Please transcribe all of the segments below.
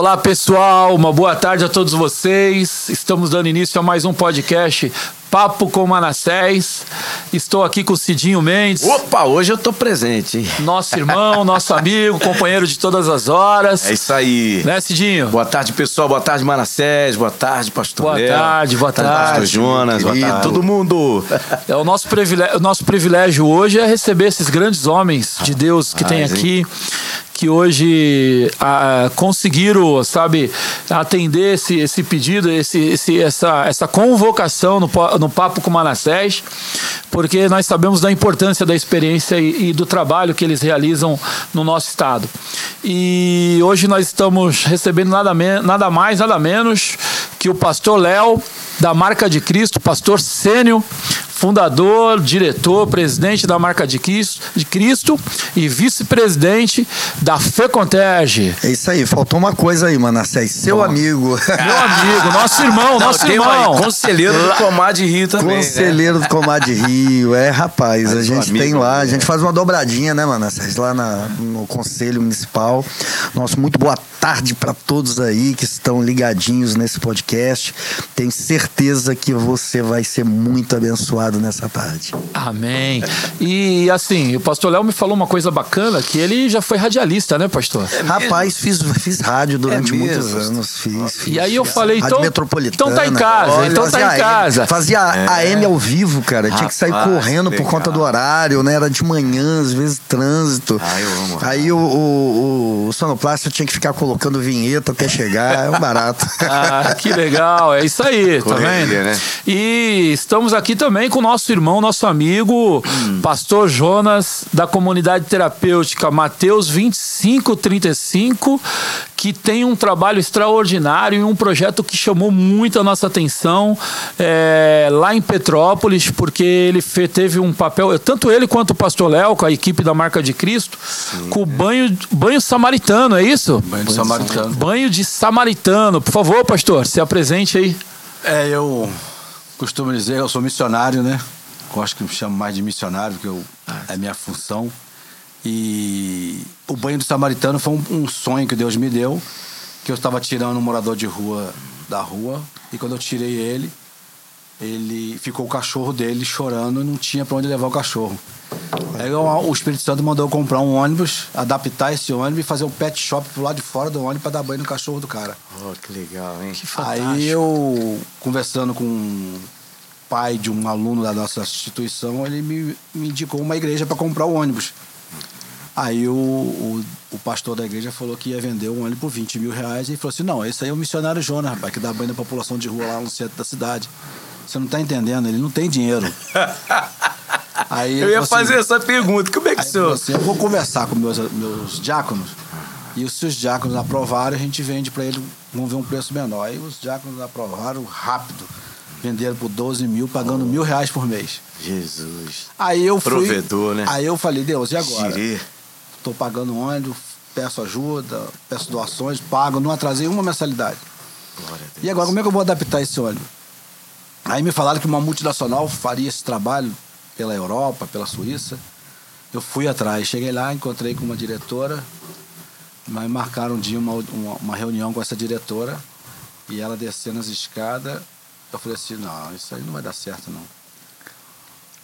Olá pessoal, uma boa tarde a todos vocês. Estamos dando início a mais um podcast Papo com Manassés. Estou aqui com o Cidinho Mendes. Opa, hoje eu tô presente, hein? Nosso irmão, nosso amigo, companheiro de todas as horas. É isso aí. Né, Cidinho? Boa tarde, pessoal. Boa tarde, Manassés. Boa tarde, pastor Boa Léo. tarde, boa tarde. Pastor Jonas. Boa tarde, todo mundo. É, o, nosso privilégio, o nosso privilégio hoje é receber esses grandes homens de Deus que tem Mas, aqui. Que hoje ah, conseguiram, sabe, atender esse, esse pedido, esse, esse, essa, essa convocação no, no Papo com Manassés, porque nós sabemos da importância da experiência e, e do trabalho que eles realizam no nosso estado. E hoje nós estamos recebendo nada, nada mais, nada menos que o pastor Léo, da Marca de Cristo, pastor sênior, fundador, diretor, presidente da Marca de Cristo, de Cristo e vice-presidente da FECONTERGE. É isso aí, faltou uma coisa aí, Manassés. Seu amigo. Meu amigo, nosso irmão, Não, nosso irmão. uma conselheiro do Comar de Rio também. né? Conselheiro do Comadre Rio, é rapaz, a gente amigo, tem lá, a né? gente faz uma dobradinha, né, Manassés, lá na- no Conselho Municipal. Nosso muito boa tarde para todos aí que estão ligadinhos nesse podcast. Tenho certeza que você vai ser muito abençoado nessa tarde. Amém. E assim, o pastor Léo me falou uma coisa bacana, que ele já foi radialista, né, pastor? Rapaz, fiz, fiz rádio durante É muitos anos, fiz, fiz. E aí eu falei, Rádio então, Metropolitana. então tá em casa, Olha, então tá fazia em AM, casa. Fazia AM ao vivo, cara. Tinha que sair Rapaz, correndo por legal. conta do horário, né? Era de manhã, às vezes trânsito. Ah, eu amo. Aí o, o, o sonoplasta tinha que ficar colocando vinheta até chegar. É um barato. Ah, que legal, é isso aí, tá Correria, vendo? né? E estamos aqui também com o nosso irmão, nosso amigo, pastor Jonas, da comunidade terapêutica Mateus 2535, que tem um trabalho extraordinário e um projeto que chamou muito a nossa atenção é, lá em Petrópolis, porque ele teve um papel, tanto ele quanto o pastor Léo, com a equipe da Marca de Cristo, com o banho, banho samaritano, é isso? Banho de samaritano. Banho de samaritano. Por favor, pastor, se apresente aí. É, eu costumo dizer que eu sou missionário, né? Gosto que me chamo mais de missionário, porque eu, é minha função. E o banho do samaritano foi um, um sonho que Deus me deu, que eu estava tirando um morador de rua da rua, e quando eu tirei ele, ele ficou o cachorro dele chorando e não tinha para onde levar o cachorro. Aí o Espírito Santo mandou eu comprar um ônibus, adaptar esse ônibus e fazer um pet shop pro lado de fora do ônibus para dar banho no cachorro do cara. Oh, que legal, hein? Aí eu, conversando com o pai de um aluno da nossa instituição, ele me, me indicou uma igreja para comprar o ônibus. Aí o, o, o pastor da igreja falou que ia vender o ônibus por 20 mil reais. E falou assim: não, esse aí é o missionário Jonas, rapaz, que dá banho na população de rua lá no centro da cidade. Você não tá entendendo, ele não tem dinheiro. Aí Eu ia assim, fazer essa pergunta. Como é que falou sou? assim, eu vou conversar com meus, meus diáconos e se os diáconos aprovarem, a gente vende para eles, vamos ver um preço menor. Aí os diáconos aprovaram rápido, venderam por 12 mil, pagando mil reais por mês. Jesus. Aí eu fui. Provedor, né? Aí eu falei, Deus, e agora? Girê. Estou pagando ônibus, peço ajuda, peço doações, pago, não atrasei uma mensalidade. E agora, como é que eu vou adaptar esse ônibus? Aí me falaram que uma multinacional faria esse trabalho pela Europa, pela Suíça. Eu fui atrás, cheguei lá, encontrei com uma diretora, mas marcaram um dia uma, uma, uma reunião com essa diretora e ela descendo as escadas. Eu falei assim: não, isso aí não vai dar certo, não.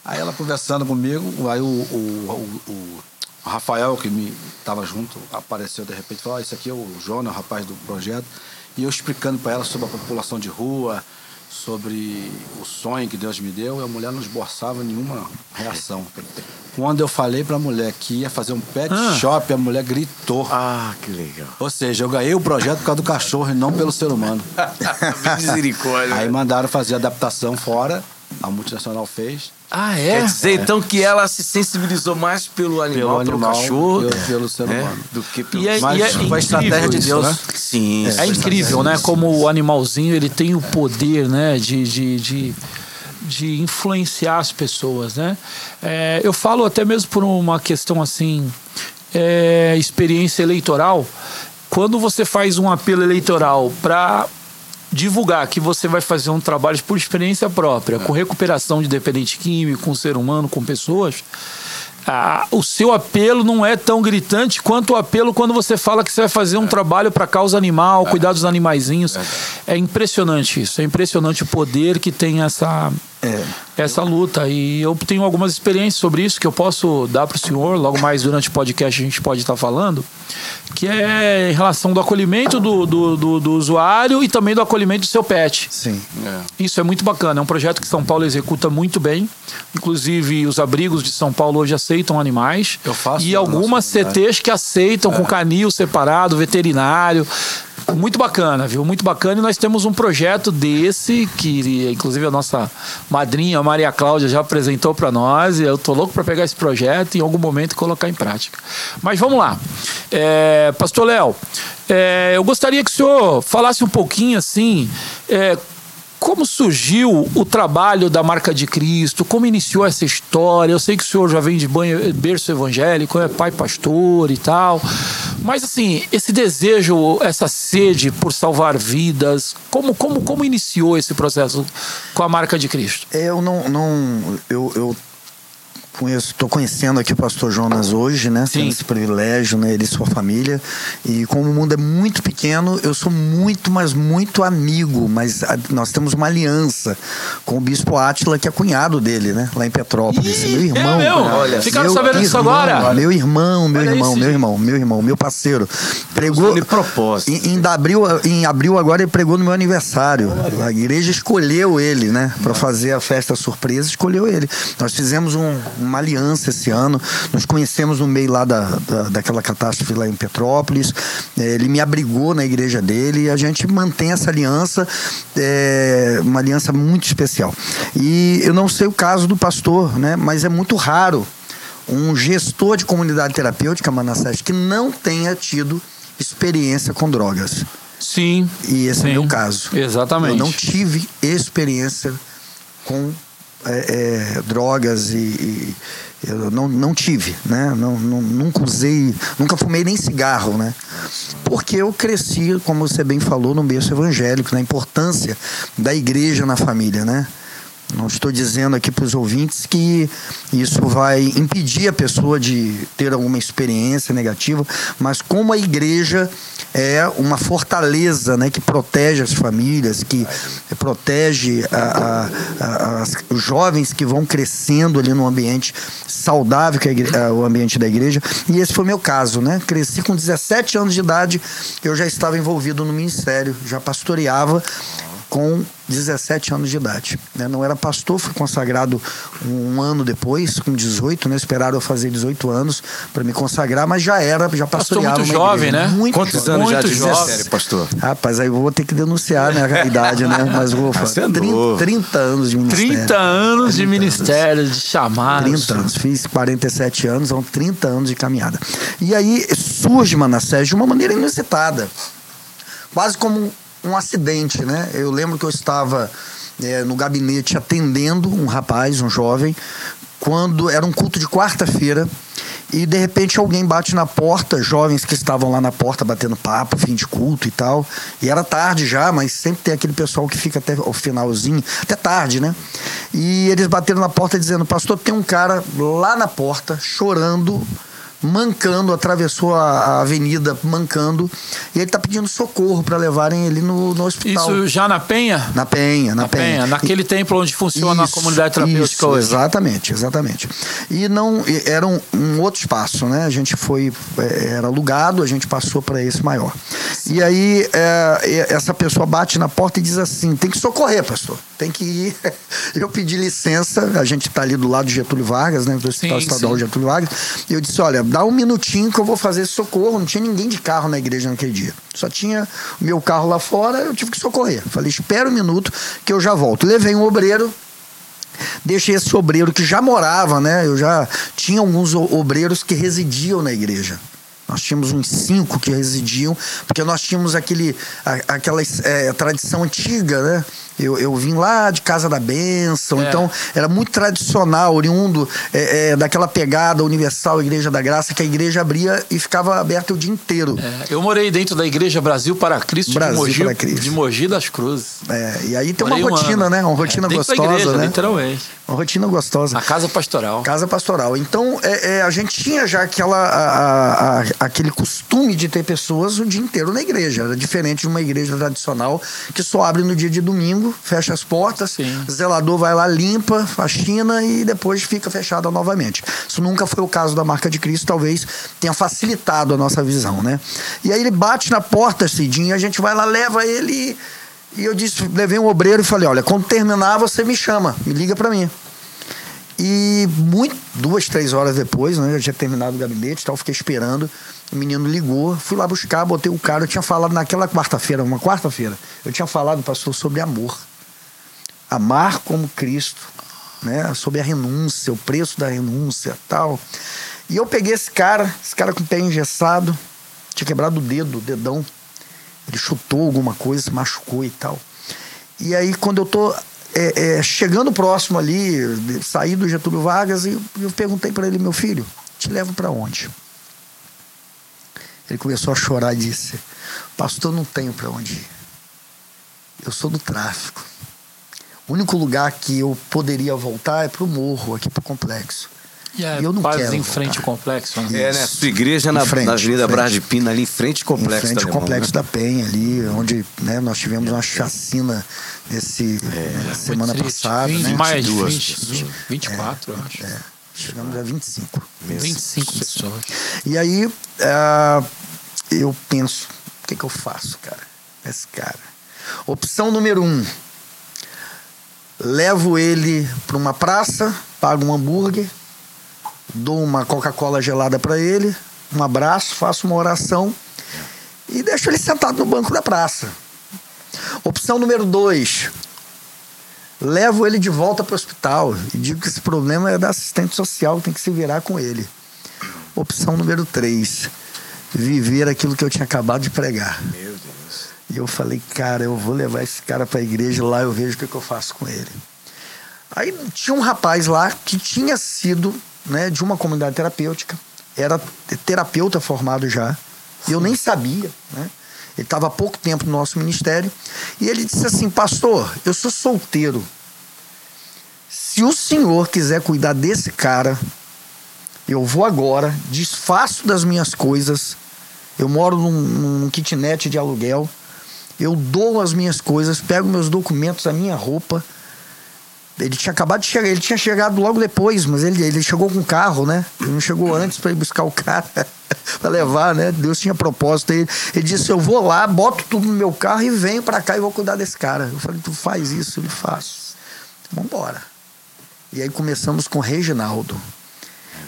Aí ela conversando comigo, aí o, o, o, o Rafael, que me estava junto, apareceu de repente e falou: oh, Isso aqui é o Jonas, o rapaz do projeto. E eu explicando para ela sobre a população de rua, sobre o sonho que Deus me deu, e a mulher não esboçava nenhuma reação. Quando eu falei para a mulher que ia fazer um pet Ah. shop, a mulher gritou. Ah, que legal. Ou seja, eu ganhei o projeto por causa do cachorro e não pelo ser humano. Misericórdia. Aí mandaram fazer a adaptação fora, a multinacional fez. Ah, é? Quer dizer, então, que ela se sensibilizou mais pelo animal, pelo, animal, cachorro, pelo- pelo ser humano. do que pelo... E é- Mas e é foi estratégia de isso, Deus. né? Sim, É incrível, né? Como o animalzinho ele tem o poder, né? De, de, de, de influenciar as pessoas, né? É, eu falo até mesmo por uma questão assim, é, experiência eleitoral. Quando você faz um apelo eleitoral para divulgar que você vai fazer um trabalho por experiência própria, com recuperação de dependente químico, com ser humano, com pessoas, a- o seu apelo não é tão gritante quanto o apelo quando você fala que você vai fazer um trabalho para causa animal, cuidar dos animaizinhos. É impressionante isso. É impressionante o poder que tem essa, essa luta. E eu tenho algumas experiências sobre isso que eu posso dar para o senhor. Logo mais durante o podcast a gente pode estar falando. Que é em relação do acolhimento do, do, do- do usuário e também do acolhimento do seu pet. Sim. Isso é muito bacana. É um projeto que São Paulo executa muito bem. Inclusive, os abrigos de São Paulo hoje aceitam animais. Eu faço E algumas. CTs que aceitam com canil separado, veterinário. Muito bacana, viu? Muito bacana. E nós temos um projeto desse, que inclusive a nossa madrinha, a Maria Cláudia, já apresentou para nós. E eu tô louco para pegar esse projeto e em algum momento colocar em prática. Mas vamos lá. É, Pastor Léo, é, eu gostaria que o senhor falasse um pouquinho assim. é, como surgiu o trabalho da Marca de Cristo? Como iniciou essa história? Eu sei que o senhor já vem de banho, berço evangélico, é pai pastor e tal. Mas assim, esse desejo, essa sede por salvar vidas, como, como, como iniciou esse processo com a Marca de Cristo? Eu não. não eu, eu conheço, estou conhecendo aqui o pastor Jonas hoje, né? Sim. Tendo esse privilégio, né? Ele e sua família. E como o mundo é muito pequeno, eu sou muito, mas muito amigo. Mas nós temos uma aliança com o bispo Átila, que é cunhado dele, né? Lá em Petrópolis. Ih, meu irmão. é, meu? Olha, Ficaram meu sabendo disso irmão, agora? Meu irmão, meu Olha irmão, esse- meu irmão, meu irmão, meu parceiro. Pregou. de propósito. Em, em abril, em abril agora ele pregou no meu aniversário. A igreja escolheu ele, né? Para fazer a festa surpresa, escolheu ele. Nós fizemos um- uma aliança esse ano. Nos conhecemos no meio lá da, da- daquela catástrofe lá em Petrópolis. Eh, Ele me abrigou na igreja dele e a gente mantém essa aliança, eh, uma aliança muito especial. E eu não sei o caso do pastor, né? Mas é muito raro um gestor de comunidade terapêutica, Manassés, que não tenha tido experiência com drogas. Sim. E esse Sim. é o meu caso. Exatamente. Eu não tive experiência com é, é, drogas e, e eu não, não tive, né? Não, não- nunca usei, nunca fumei nem cigarro, né? Porque eu cresci, como você bem falou, no berço evangélico, na importância da igreja na família, né? Não estou dizendo aqui para os ouvintes que isso vai impedir a pessoa de ter alguma experiência negativa, mas como a igreja é uma fortaleza né, que protege as famílias, que protege a- a- a- os jovens que vão crescendo ali no ambiente saudável, que é a igre- é o ambiente da igreja. E esse foi meu caso, né? Cresci com 17 anos de idade, eu já estava envolvido no ministério, já pastoreava com 17 anos de idade. né? Não era pastor, fui consagrado um ano depois, com 18, né? Esperaram eu fazer 18 anos para me consagrar, mas já era, já Pastor pastoreava muito uma jovem, igreja. né? Muito Quantos jovem. anos já Muito de jovem. ministério, pastor? Rapaz, aí eu vou ter que denunciar né, a idade, né? Mas vou falar. Você é 30, novo. 30 anos de ministério. 30 anos de ministério, de chamado. 30 anos, fiz 47 anos, são 30 anos de caminhada. E aí surge Manassés de uma maneira inusitada, quase como um acidente, né? Eu lembro que eu estava eh, no gabinete atendendo um rapaz, um jovem, quando era um culto de quarta-feira. E de repente alguém bate na porta, jovens que estavam lá na porta batendo papo, fim de culto e tal. E era tarde já, mas sempre tem aquele pessoal que fica até o finalzinho, até tarde, né? E eles bateram na porta dizendo: Pastor, tem um cara lá na porta chorando, mancando, atravessou a, a avenida mancando, e ele tá pedindo socorro para levarem ele no, no hospital. Isso já na Penha? Na Penha, na, Na Penha, naquele templo onde funciona a Isso, comunidade terapêutica hoje. Exatamente, exatamente. E não e era um, um outro espaço, né? A gente foi é, era alugado, a gente passou para esse maior. E aí é, e- essa pessoa bate na porta e diz assim: tem que socorrer, pastor. Tem que ir. Eu pedi licença, a gente está ali do lado de Getúlio Vargas, né? Do Hospital Sim, Estadual sim. Getúlio Vargas. E eu disse: olha, dá um minutinho que eu vou fazer socorro. Não tinha ninguém de carro na igreja naquele dia. Só tinha o meu carro lá fora, eu tive que socorrer. Falei: espera um minuto que eu já volto. Levei um obreiro, deixei esse obreiro que já morava, né? Eu já tinha alguns obreiros que residiam na igreja. Nós tínhamos uns cinco que residiam, porque nós tínhamos aquele, aquela é, tradição antiga, né? Eu, eu vim lá de Casa da Bênção, É. então era muito tradicional, oriundo é, é, daquela pegada universal, Igreja da Graça, que a igreja abria e ficava aberta o dia inteiro. É, eu morei dentro da Igreja Brasil para Cristo Brasil de, Mogi, para Cristo. de Mogi das Cruzes. É, e aí tem Morei uma um rotina, ano. né? Uma rotina É, dentro gostosa, igreja, né? literalmente. Uma rotina gostosa. A casa pastoral. Casa pastoral. Então, a gente tinha já aquela, a- a- a- aquele costume de ter pessoas o dia inteiro na igreja. Era diferente de uma igreja tradicional que só abre no dia de domingo, fecha as portas, Sim. o zelador vai lá, limpa, faxina e depois fica fechada novamente. Isso nunca foi o caso da marca de Cristo, talvez tenha facilitado a nossa visão, né? E aí ele bate na porta, Cidinho, e a gente vai lá, leva ele. E eu disse, levei um obreiro e falei: olha, quando terminar, você me chama, me liga pra mim. E muito, duas, três horas depois, né? Eu já tinha terminado o gabinete tal, fiquei esperando. O menino ligou, fui lá buscar, botei o cara. Eu tinha falado naquela quarta-feira, uma quarta-feira, eu tinha falado, pastor, sobre amor. Amar como Cristo, né? Sobre a renúncia, o preço da renúncia tal. E eu peguei esse cara, esse cara com o pé engessado, tinha quebrado o dedo, o dedão. Ele chutou alguma coisa, se machucou e tal. E aí, quando eu tô é, é, chegando próximo ali, saí do Getúlio Vargas, e eu perguntei para ele, meu filho, te levo para onde? Ele começou a chorar e disse, pastor, não tenho para onde ir. Eu sou do tráfico. O único lugar que eu poderia voltar é pro morro, aqui pro complexo. E é E eu não quase quero em frente ao complexo. né? É, né? Sua igreja na, Em frente, na Avenida. Brás de Pina, ali em frente ao complexo em frente ao complexo Alemão, da Penha ali, onde né, nós tivemos uma chacina nesse na semana Muito triste. passada, 20, né? Mais de 22 20, pessoas. 24, eu acho. É, chegamos a 25. Meu 25 pessoas. E aí ah, eu penso, o que, que eu faço, cara? Esse cara. Opção número um. Levo ele para uma praça, pago um hambúrguer, dou uma Coca-Cola gelada para ele, um abraço, faço uma oração e deixo ele sentado no banco da praça. Opção número dois. Levo ele de volta para o hospital e digo que esse problema é da assistente social, tem que se virar com ele. Opção número três. Viver aquilo que eu tinha acabado de pregar. Meu Deus. E eu falei, cara, eu vou levar esse cara para a igreja lá, eu vejo o que, que eu faço com ele. Aí tinha um rapaz lá que tinha sido né, de uma comunidade terapêutica, era terapeuta formado já, e eu nem sabia, né? Ele estava há pouco tempo no nosso ministério, e ele disse assim: Pastor, eu sou solteiro. Se o senhor quiser cuidar desse cara, eu vou agora, desfaço das minhas coisas, eu moro num, num kitnet de aluguel, eu dou as minhas coisas, pego meus documentos, a minha roupa. Ele tinha acabado de chegar, ele tinha chegado logo depois, mas ele, ele chegou com o carro, né? Ele não chegou antes para ir buscar o cara, para levar, né? Deus tinha propósito. Ele, ele disse: Eu vou lá, boto tudo no meu carro e venho para cá e vou cuidar desse cara. Eu falei: Tu faz isso? Ele faz. Vamos embora. E aí começamos com Reginaldo.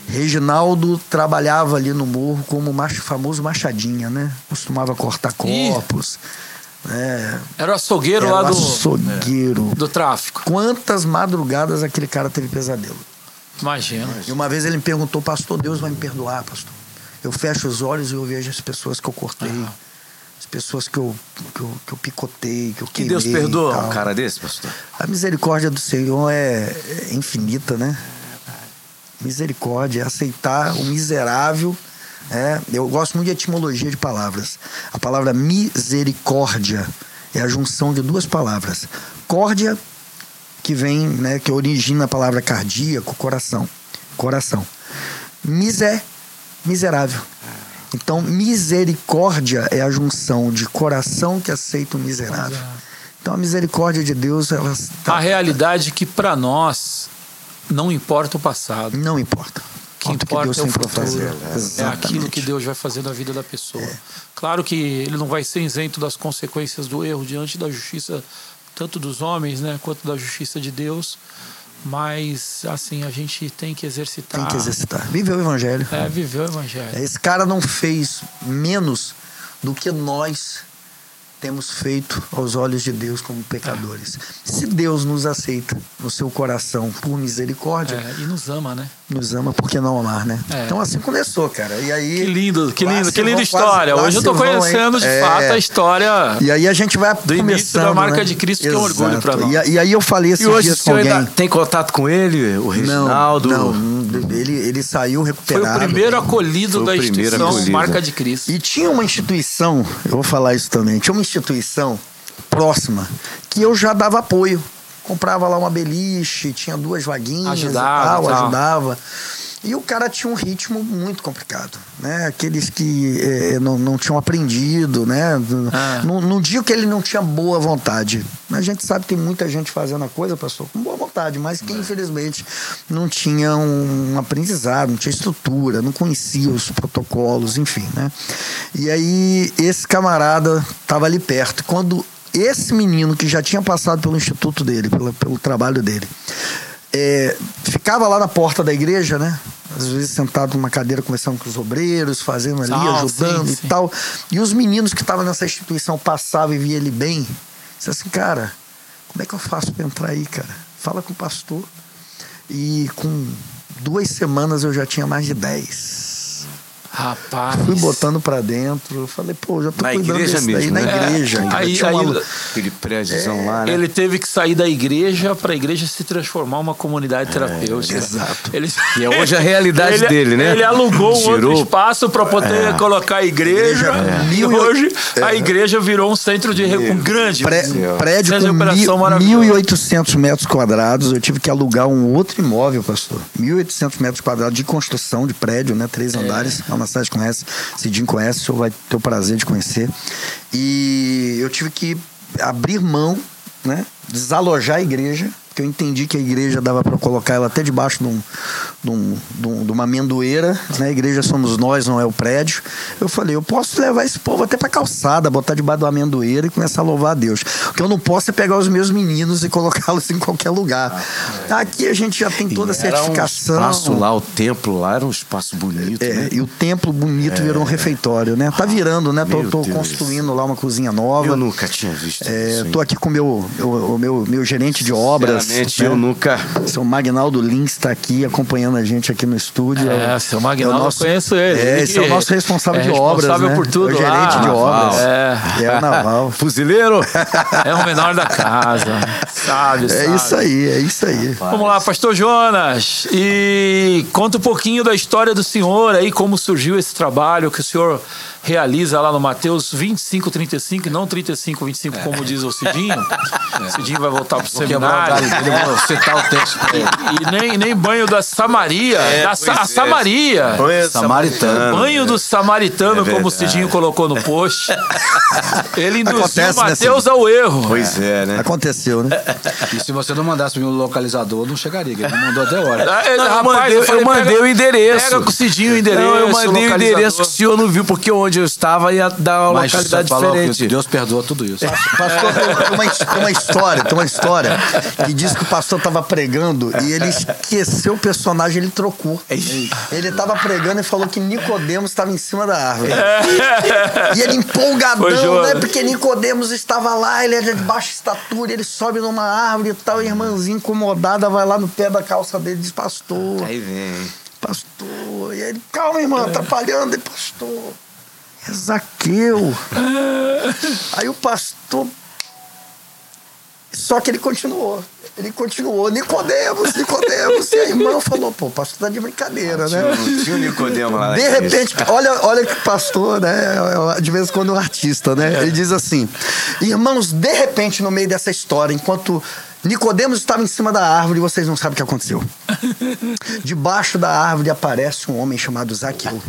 Reginaldo trabalhava ali no morro como o macho, famoso machadinha, né? Costumava cortar Ih. Né? Era o açougueiro Era lá do, açougueiro. do tráfico. Quantas madrugadas aquele cara teve pesadelo? Imagina. E uma vez ele me perguntou, pastor, Deus vai me perdoar, pastor. Eu fecho os olhos e eu vejo as pessoas que eu cortei, as pessoas que eu, que eu, que eu picotei, que eu Que. Deus perdoa um cara desse, pastor? A misericórdia do Senhor é, é infinita, né? Misericórdia é aceitar o miserável. É, eu gosto muito de etimologia de palavras. A palavra misericórdia é a junção de duas palavras. Córdia, que vem, né, que origina a palavra cardíaco, coração. Coração. Miser, miserável. Então, misericórdia é a junção de coração que aceita o miserável. Então, a misericórdia de Deus, ela tá- A realidade é que para nós não importa o passado. não importa. Que Importa importa é o futuro. fazer. É aquilo que Deus vai fazer na vida da pessoa. Claro que ele não vai ser isento das consequências do erro diante da justiça, tanto dos homens, né, quanto da justiça de Deus. Mas, assim, a gente tem que exercitar. Tem que exercitar. Viver o evangelho. É, viver o evangelho. Esse cara não fez menos do que nós temos feito aos olhos de Deus como pecadores. Se Deus nos aceita no seu coração por misericórdia, É, e nos ama, né? Nos ama, por que não amar, né? É. Então assim começou, cara. E aí. Que lindo, que lindo, que linda história. quase- Hoje eu tô conhecendo de É. fato a história. E aí a gente vai Do início da marca né? de Cristo, que é um orgulho pra nós. E, e aí eu falei esses E hoje o dias com senhor alguém. ainda tem contato com ele, o Não, Reginaldo? não, ele, ele saiu Foi recuperado. o primeiro acolhido Foi o da instituição acolhido. Marca de Cristo. E tinha uma instituição, eu vou falar isso também, tinha uma instituição próxima que eu já dava apoio. Comprava lá uma beliche, tinha duas vaguinhas Ajudava, e tal, tal. ajudava. E o cara tinha um ritmo muito complicado, né? Aqueles que eh, não, não tinham aprendido, né? Ah. Não, não digo que ele não tinha boa vontade. A gente sabe que tem muita gente fazendo a coisa, pastor, com boa vontade, mas que infelizmente não tinha um aprendizado, não tinha estrutura, não conhecia os protocolos, enfim, né? E aí esse camarada estava ali perto. Quando esse menino que já tinha passado pelo instituto dele, pelo, pelo trabalho dele, é, ficava lá na porta da igreja, né? Às vezes sentado numa cadeira conversando com os obreiros, fazendo ali, Ah, ajudando sim, e sim. tal. E os meninos que estavam nessa instituição passavam e via ele bem. Disse assim, cara, como é que eu faço para entrar aí, cara? Fala com o pastor. E com duas semanas eu já tinha mais de dez. Rapaz. Fui botando pra dentro. Falei, pô, já tô Na cuidando igreja mesmo, na né? igreja. É, aí- Tinha uma- aí- Aquele prédiozão lá, né? Ele teve que sair da igreja para a igreja se transformar uma comunidade terapêutica. exato. Ele, Que é hoje a realidade ele, dele, né? Ele alugou um outro espaço para poder colocar a igreja. Igreja, E hoje a igreja virou um centro de um grande. Pré- prédio com operação mil- maravilhoso. 1.800 metros quadrados. Eu tive que alugar um outro imóvel, pastor. 1.800 metros quadrados de construção de prédio, né? Três andares. A Anastasia conhece, Cidinho conhece, o senhor vai ter o prazer de conhecer. E eu tive que abrir mão, né? Desalojar a igreja. Porque eu entendi que a igreja dava para colocar ela até debaixo de, um, de, um- de um- de uma amendoeira, né? A igreja somos nós, não é o prédio. Eu falei, eu posso levar esse povo até para calçada, botar debaixo de uma amendoeira e começar a louvar a Deus. O que eu não posso é pegar os meus meninos e colocá-los em qualquer lugar. Aqui a gente já tem toda a E era certificação. Um espaço lá, o templo lá era um espaço bonito, É, né? e o templo bonito virou um refeitório, né? Tá virando, né? Tô, Meu tô Deus. construindo lá uma cozinha nova. Eu nunca tinha visto É, isso. tô aqui com o meu, meu, meu gerente de obras. Sinceramente, né? eu nunca. Seu Magnaldo Lins está aqui acompanhando a gente aqui no estúdio. É, seu Magnaldo, É nosso- eu conheço ele. É, Ele esse é o nosso responsável é de obras, responsável né? por tudo É o gerente lá. de obras. É. É o Naval. Fuzileiro? É o menor da casa. Sabe, É sabe. isso aí, é isso aí. Vamos lá, Pastor Jonas. E conta um pouquinho da história do senhor aí, como surgiu esse trabalho que o senhor realiza lá no Mateus 25, 35, e não 35, 25, como diz o Cidinho. O Cidinho vai voltar pro o seminário. eu vou citar o texto ele. E nem, nem banho da Samaria. da Sa- a é. Samaria. Samaritano. Banho do samaritano, É como o. Cidinho colocou no post. Ele induziu Acontece, o né, Mateus ao erro. Pois é, né? Aconteceu, né? E se você não mandasse o localizador, não chegaria, ele não mandou até agora. Ah, Não, eu rapaz, mandei, eu falei, mandei pega- o endereço. Pega com o Cidinho o endereço. Não, eu mandei o localizador. endereço que o senhor não viu, porque onde eu estava ia dar uma Mas você localidade diferente. Deus perdoa tudo isso. Pastor, tem uma, uma história, tem uma história que diz que o pastor estava pregando e ele esqueceu o personagem, ele trocou. Ele estava pregando e falou que Nicodemos estava em cima da árvore. E ele empolgadão, Jonas. né? Porque Nicodemos estava lá, ele era de baixa estatura, ele sobe numa árvore e tal, e a irmãzinha incomodada vai lá no pé da calça dele e diz, pastor, Aí vem. pastor. E ele, calma, irmão, atrapalhando, e pastor. É Zaqueu. Aí o pastor. Só que ele continuou. Ele continuou. Nicodemos, Nicodemos. E a irmã falou, pô, o pastor tá de brincadeira, né? Não tinha o Nicodemo lá. De naquele- repente, olha, olha que pastor, né? De vez em quando um artista, né? Ele diz assim: Irmãos, de repente, no meio dessa história, enquanto Nicodemos estava em cima da árvore, vocês não sabem o que aconteceu. Debaixo da árvore aparece um homem chamado Zaqueu.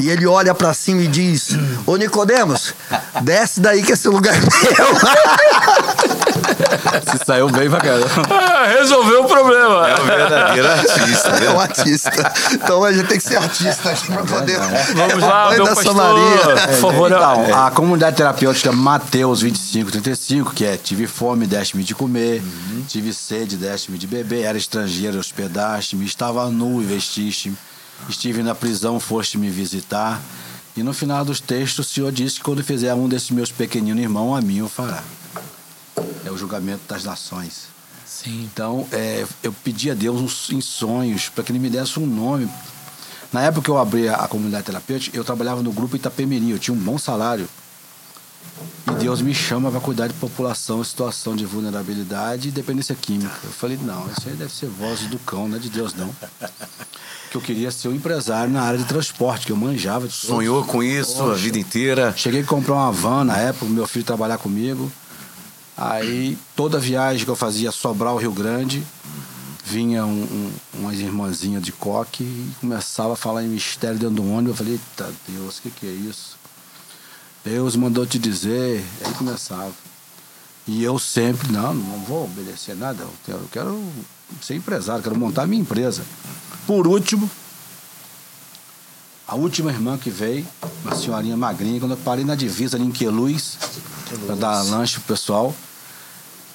E ele olha pra cima e diz: Ô Nicodemos, desce daí que esse lugar é meu. Se saiu bem pra caramba. Ah, resolveu o problema. É o verdadeiro artista. É um né? artista. Então a gente tem que ser artista aqui pra poder. Vamos lá, meu da pastor. Samaria. Por favor, Então, a comunidade terapêutica Mateus 25, 35, que é tive fome, deste-me de comer, tive sede, deste-me de beber, era estrangeiro, hospedaste-me, estava nu e vestiste-me, estive na prisão, foste me visitar. E no final dos textos, o Senhor disse que quando fizer um desses meus pequeninos irmãos, a mim o fará. É o julgamento das nações. Sim. Então, é, eu pedi a Deus em sonhos para que ele me desse um nome. Na época que eu abri a, a comunidade terapêutica, eu trabalhava no grupo Itapemirim, eu tinha um bom salário. E Deus me chama para cuidar de população em situação de vulnerabilidade e dependência química. Eu falei, não, isso aí deve ser voz do cão, não é de Deus, não. Que eu queria ser um empresário na área de transporte, que eu manjava de Sonhou com isso a Poxa. vida inteira. Cheguei a comprar uma van na época, meu filho trabalhar comigo. Aí toda viagem que eu fazia Sobral Rio Grande, vinha um, um, umas irmãzinhas de coque e começava a falar em mistério dentro do ônibus. Eu falei, eita Deus, o que, que é isso? Deus mandou te dizer. Aí começava. E eu sempre, não, não vou obedecer nada. Eu quero, eu quero ser empresário, quero montar minha empresa. Por último, a última irmã que veio, uma senhorinha magrinha, quando eu parei na divisa ali em Queluz, para dar lanche pro pessoal,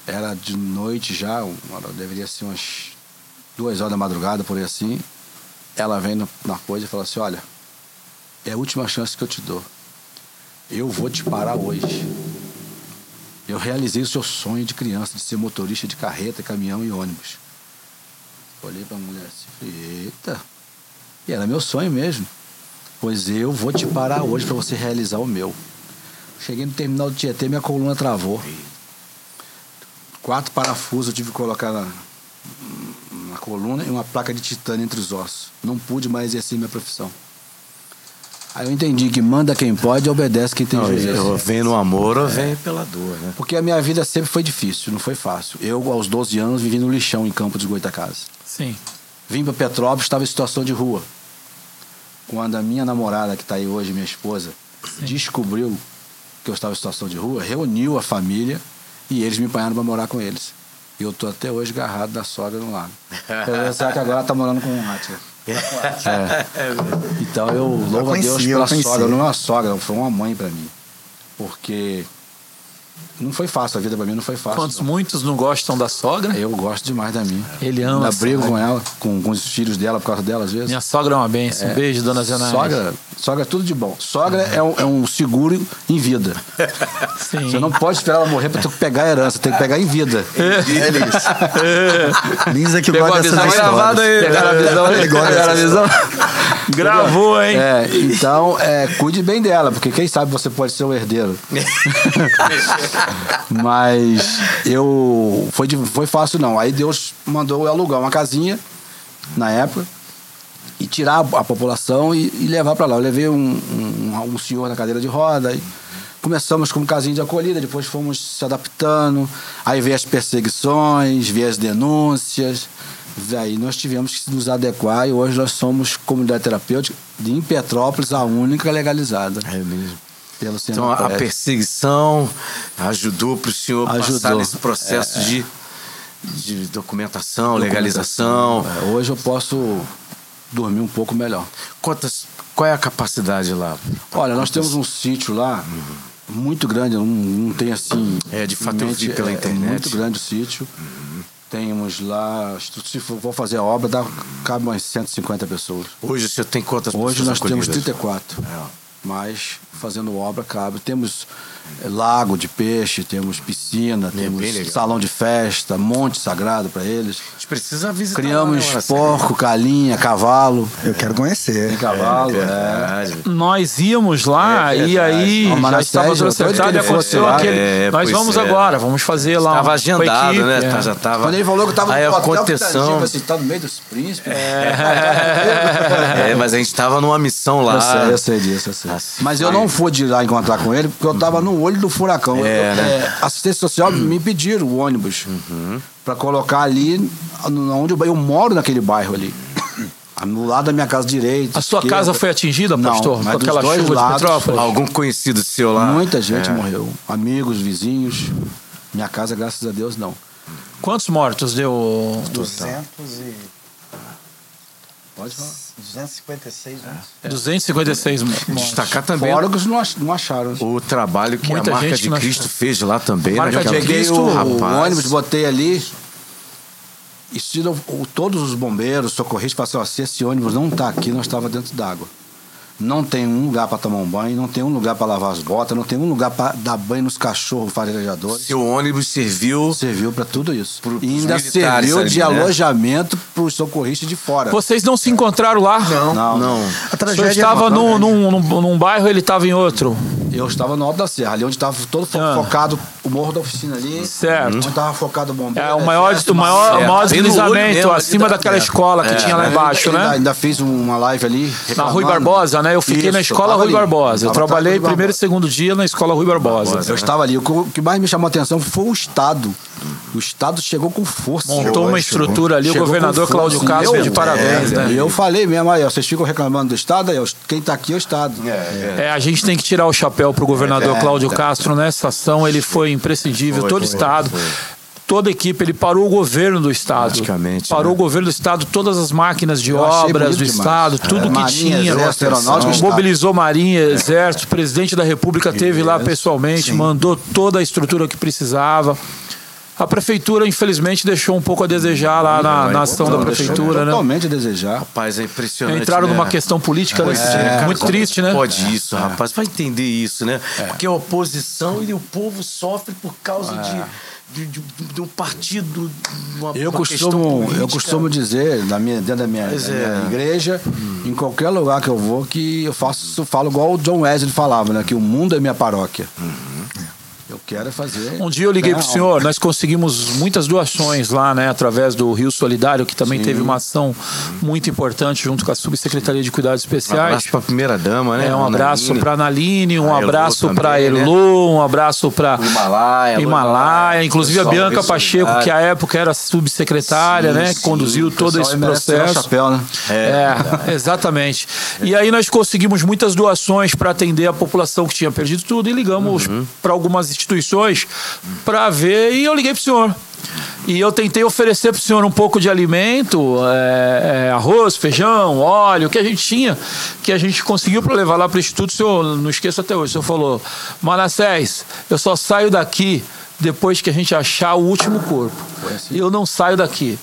era de noite já, uma- deveria ser umas duas horas da madrugada, por aí assim. Ela vem no- na coisa e fala assim: Olha, é a última chance que eu te dou. Eu vou te parar hoje. Eu realizei o seu sonho de criança, de ser motorista de carreta, caminhão e ônibus. Olhei para a mulher assim Eita, e era meu sonho mesmo. Pois eu vou te parar hoje para você realizar o meu. Cheguei no terminal do Tietê, minha coluna travou. Quatro parafusos eu tive que colocar na, na coluna e uma placa de titânio entre os ossos. Não pude mais exercer minha profissão. Aí eu entendi que manda quem pode e obedece quem tem juízo. eu vem no amor ou vem pela dor, né? Porque a minha vida sempre foi difícil, não foi fácil. Eu, aos 12 anos, vivi no lixão em Campo de Goitacazes. Sim. Vim para Petrópolis, estava em situação de rua. Quando a minha namorada, que está aí hoje, minha esposa, descobriu que eu estava em situação de rua, reuniu a família e eles me empanharam para morar com eles. E eu tô até hoje agarrado da sogra no lago. Apesar que agora tá morando com um Átila. É. Então eu louvo a conheci, Deus eu pela sogra. Não é uma sogra, foi uma mãe para mim. Porque não foi fácil, a vida para mim não foi fácil. Quantos não. muitos não gostam da sogra? Eu gosto demais da minha. Ele ama Ainda brigo sogra. com ela, com, com os filhos dela por causa dela, às vezes. Minha sogra é uma benção. Um beijo, dona Zenaide. Sogra, sogra é tudo de bom. Sogra é um, é um seguro em vida. Sim. Você não pode esperar ela morrer para tu pegar a herança, tem que pegar em vida. É Lisa que Pegou gosta visão dessas gravada histórias. aí. Pegaram a visão, Ele gosta pegaram a visão. Gravou, hein? É, então, é, cuide bem dela, porque quem sabe você pode ser o herdeiro. Mas eu. Foi, foi fácil, não. Aí Deus mandou eu alugar uma casinha, na época, e tirar a, a população e, e levar para lá. Eu levei um, um, um senhor na cadeira de roda. E começamos com um casinho de acolhida, depois fomos se adaptando. Aí veio as perseguições, veio as denúncias. Aí nós tivemos que nos adequar e hoje nós somos comunidade terapêutica de em Petrópolis, a única legalizada É mesmo. Então a perseguição ajudou para o senhor passar Ajudou. nesse processo de, de documentação, legalização. É, hoje eu posso dormir um pouco melhor. Quantas, qual é a capacidade lá? Olha, nós temos um sítio lá muito grande, não, não tem assim. É, de fato eu vi pela é, internet. É muito grande o sítio. Temos lá, se for fazer a obra, dá, cabe umas 150 pessoas. Hoje o senhor tem quantas Hoje pessoas nós temos acolhidas? 34. É. Mas fazendo obra cabe. Temos lago de peixe, temos piscina, bem temos salão de festa, monte sagrado para eles. A gente precisa visitar Criamos lá, né, porco, galinha, cavalo. Eu quero conhecer. Tem cavalo, É é. Nós íamos lá É e aí Ó, já estava tô acertado e aconteceu lá. aquele. É, Nós vamos é. agora, vamos fazer lá. Estava uma- com a agendado, equipe, né? é. Já tava... Quando ele falou que eu tava Aí no a hotel contenção. Pitangui, eu falei assim, tá no meio dos príncipes. É, mas a gente estava numa missão lá. Eu sei, eu sei disso, eu sei. Assim, Mas eu não fui de lá encontrar com ele, porque eu tava no olho do furacão. É, Eu- né? é, assistência social me pediram o ônibus Uhum. pra colocar ali onde eu, eu moro naquele bairro ali. No lado da minha casa direita. A sua esquerda. casa foi atingida, Não, pastor? mas com dos aquela dois chuva lados de Petrópolis? Algum conhecido seu lá? Muita gente É. morreu. Amigos, vizinhos. Minha casa, graças a Deus, não. Quantos mortos deu? 200 e... Pode falar. 256 anos. 256 mortos. Destacar também Fora que não ach- não acharam. o trabalho que Muita a marca de não Cristo achou. fez lá também. Marca né? de Aquela- Peguei Cristo, o, rapaz. o ônibus, botei ali. E se o- todos os bombeiros, socorristas, falaram assim: esse ônibus não tá aqui, nós estava dentro d'água. Não tem um lugar para tomar um banho, não tem um lugar para lavar as botas, não tem um lugar para dar banho nos cachorros farejadores. Seu ônibus serviu. Serviu para tudo isso. Pro- e ainda serviu ali, de né? alojamento para os socorristas de fora. Vocês não se encontraram lá? Não, Não. não. A O senhor tragédia estava é num, num, num, num bairro, ele estava em outro. Eu estava no Alto da Serra, ali onde estava todo fo- Ah. focado o morro da oficina ali. Certo. Onde estava focado o bombeiro. É o maior, exército, o maior, o maior olho deslizamento mesmo, acima da- daquela é. escola que tinha lá Ainda- embaixo, ainda, né? Ainda fiz uma live ali. Na. Rui Barbosa, né? Eu fiquei Isso, na eu escola Rui ali. Barbosa. Eu atrás trabalhei primeiro e Barbosa. segundo dia na escola Rui Barbosa. Eu estava ali. O que- o que mais me chamou a atenção foi o Estado. O Estado chegou com força. Montou uma estrutura ali, o Chegou governador com força. Cláudio Castro Eu- de parabéns, é, né? E eu falei mesmo, aí, ó, vocês ficam reclamando do Estado, aí, ó, quem está aqui é o Estado. É, a gente tem que tirar o chapéu pro governador Cláudio Castro nessa ação. Ele foi imprescindível, todo o Estado. Toda a equipe, ele parou o governo do Estado. Praticamente, Parou né? o governo do Estado, todas as máquinas de Eu obras do demais. Estado, tudo É. que Marinha, tinha. Exército, mobilizou Marinha, Exército, o presidente da República teve lá pessoalmente, mandou toda a estrutura que precisava. A prefeitura, infelizmente, deixou um pouco a desejar lá na, na ação da prefeitura, né? Totalmente a desejar. Rapaz, é impressionante. Entraram né? numa questão política né? É, cara, muito como triste, né? Pode isso, rapaz. Vai entender isso, né? Porque a oposição e o povo sofre por causa de, de, de, de um partido. Uma, Eu uma questão costumo, eu costumo dizer, na minha, dentro da minha, é. minha igreja, em qualquer lugar que eu vou, que eu faço, falo igual o John Wesley falava, né? Que o mundo é minha paróquia. Eu quero é fazer. Um dia eu liguei Não, pro senhor, nós conseguimos muitas doações lá, né, através do Rio Solidário, que também teve uma ação muito importante junto com a Subsecretaria de Cuidados Um Especiais. abraço pra primeira dama, né? É, um abraço para Naline, um A abraço para né? Elu, um abraço para O Himalaia, Himalaia, inclusive a Bianca Pacheco, que à época era subsecretária, Sim, né, que sim, conduziu o todo esse o processo. chapéu, né? É, exatamente. E aí nós conseguimos muitas doações para atender a população que tinha perdido tudo e ligamos Uhum. para algumas instituições para ver e eu liguei para o senhor. E eu tentei oferecer para o senhor um pouco de alimento, é, é, arroz, feijão, óleo, que a gente tinha, que a gente conseguiu para levar lá para o Instituto. O senhor, não esqueço até hoje, o senhor falou, Manassés, eu só saio daqui depois que a gente achar o último corpo. Eu não saio daqui.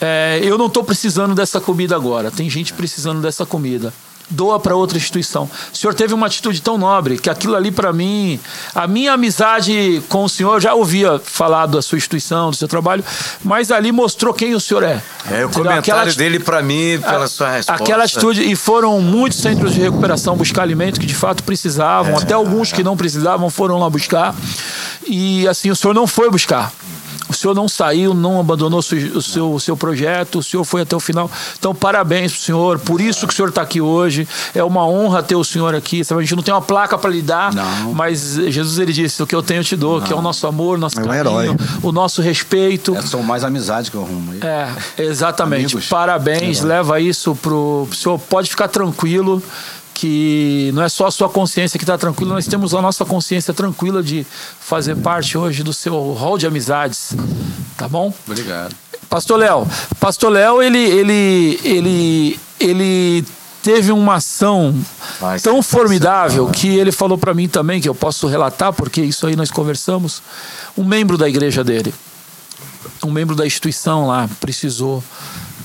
É, eu não estou precisando dessa comida agora. Tem gente precisando dessa comida. Doa para outra instituição. O senhor teve uma atitude tão nobre que aquilo ali para mim, a minha amizade com o senhor, já ouvia falar da sua instituição, do seu trabalho, mas ali mostrou quem o senhor é. É, o comentário Aquela dele pra mim, pela a- sua resposta. Aquela atitude, e foram muitos centros de recuperação buscar alimento que de fato É. precisavam, até alguns que não precisavam foram lá buscar. E assim, o senhor não foi buscar. O senhor não saiu, não abandonou o seu, o seu, o projeto, o senhor foi até o final. Então, parabéns pro senhor, por isso que o senhor está aqui hoje. É uma honra ter o senhor aqui. Sabe? A gente não tem uma placa para lhe dar, Não. mas Jesus ele disse: o que eu tenho eu te dou, que é o nosso amor, nosso É um carinho, herói. o nosso respeito. É, são mais amizades que eu arrumo aí. É, exatamente. Amigos. Parabéns, leva isso pro, pro senhor. Pode ficar tranquilo que não é só a sua consciência que está tranquila, nós temos a nossa consciência tranquila de fazer parte hoje do seu hall de amizades, tá bom? Obrigado. Pastor Léo, Pastor Léo, ele, ele, ele, ele teve uma ação tão formidável que ele falou para mim também, que eu posso relatar, porque isso aí nós conversamos, um membro da igreja dele, um membro da instituição lá, precisou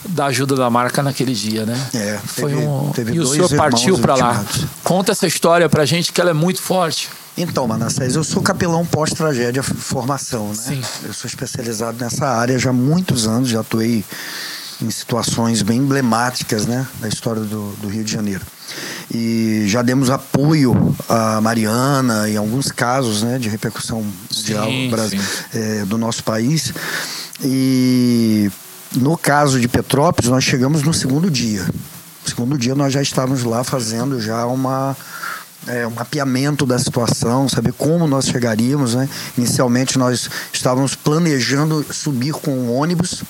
da ajuda da marca naquele dia, né? É, Foi teve- um... teve e o senhor partiu para lá. Conta essa história pra gente, que ela é muito forte. Então, Manassés, eu sou capelão pós-tragédia formação, né? Sim. Eu sou especializado nessa área já há muitos anos, já atuei em situações bem emblemáticas, né, da história do, do Rio de Janeiro. E já demos apoio a Mariana em alguns casos, né, de repercussão mundial eh, do nosso país. E no caso de Petrópolis, nós chegamos no segundo dia. No segundo dia nós já estávamos lá fazendo já uma é, um mapeamento da situação, saber como nós chegaríamos. Né? Inicialmente nós estávamos planejando subir com um ônibus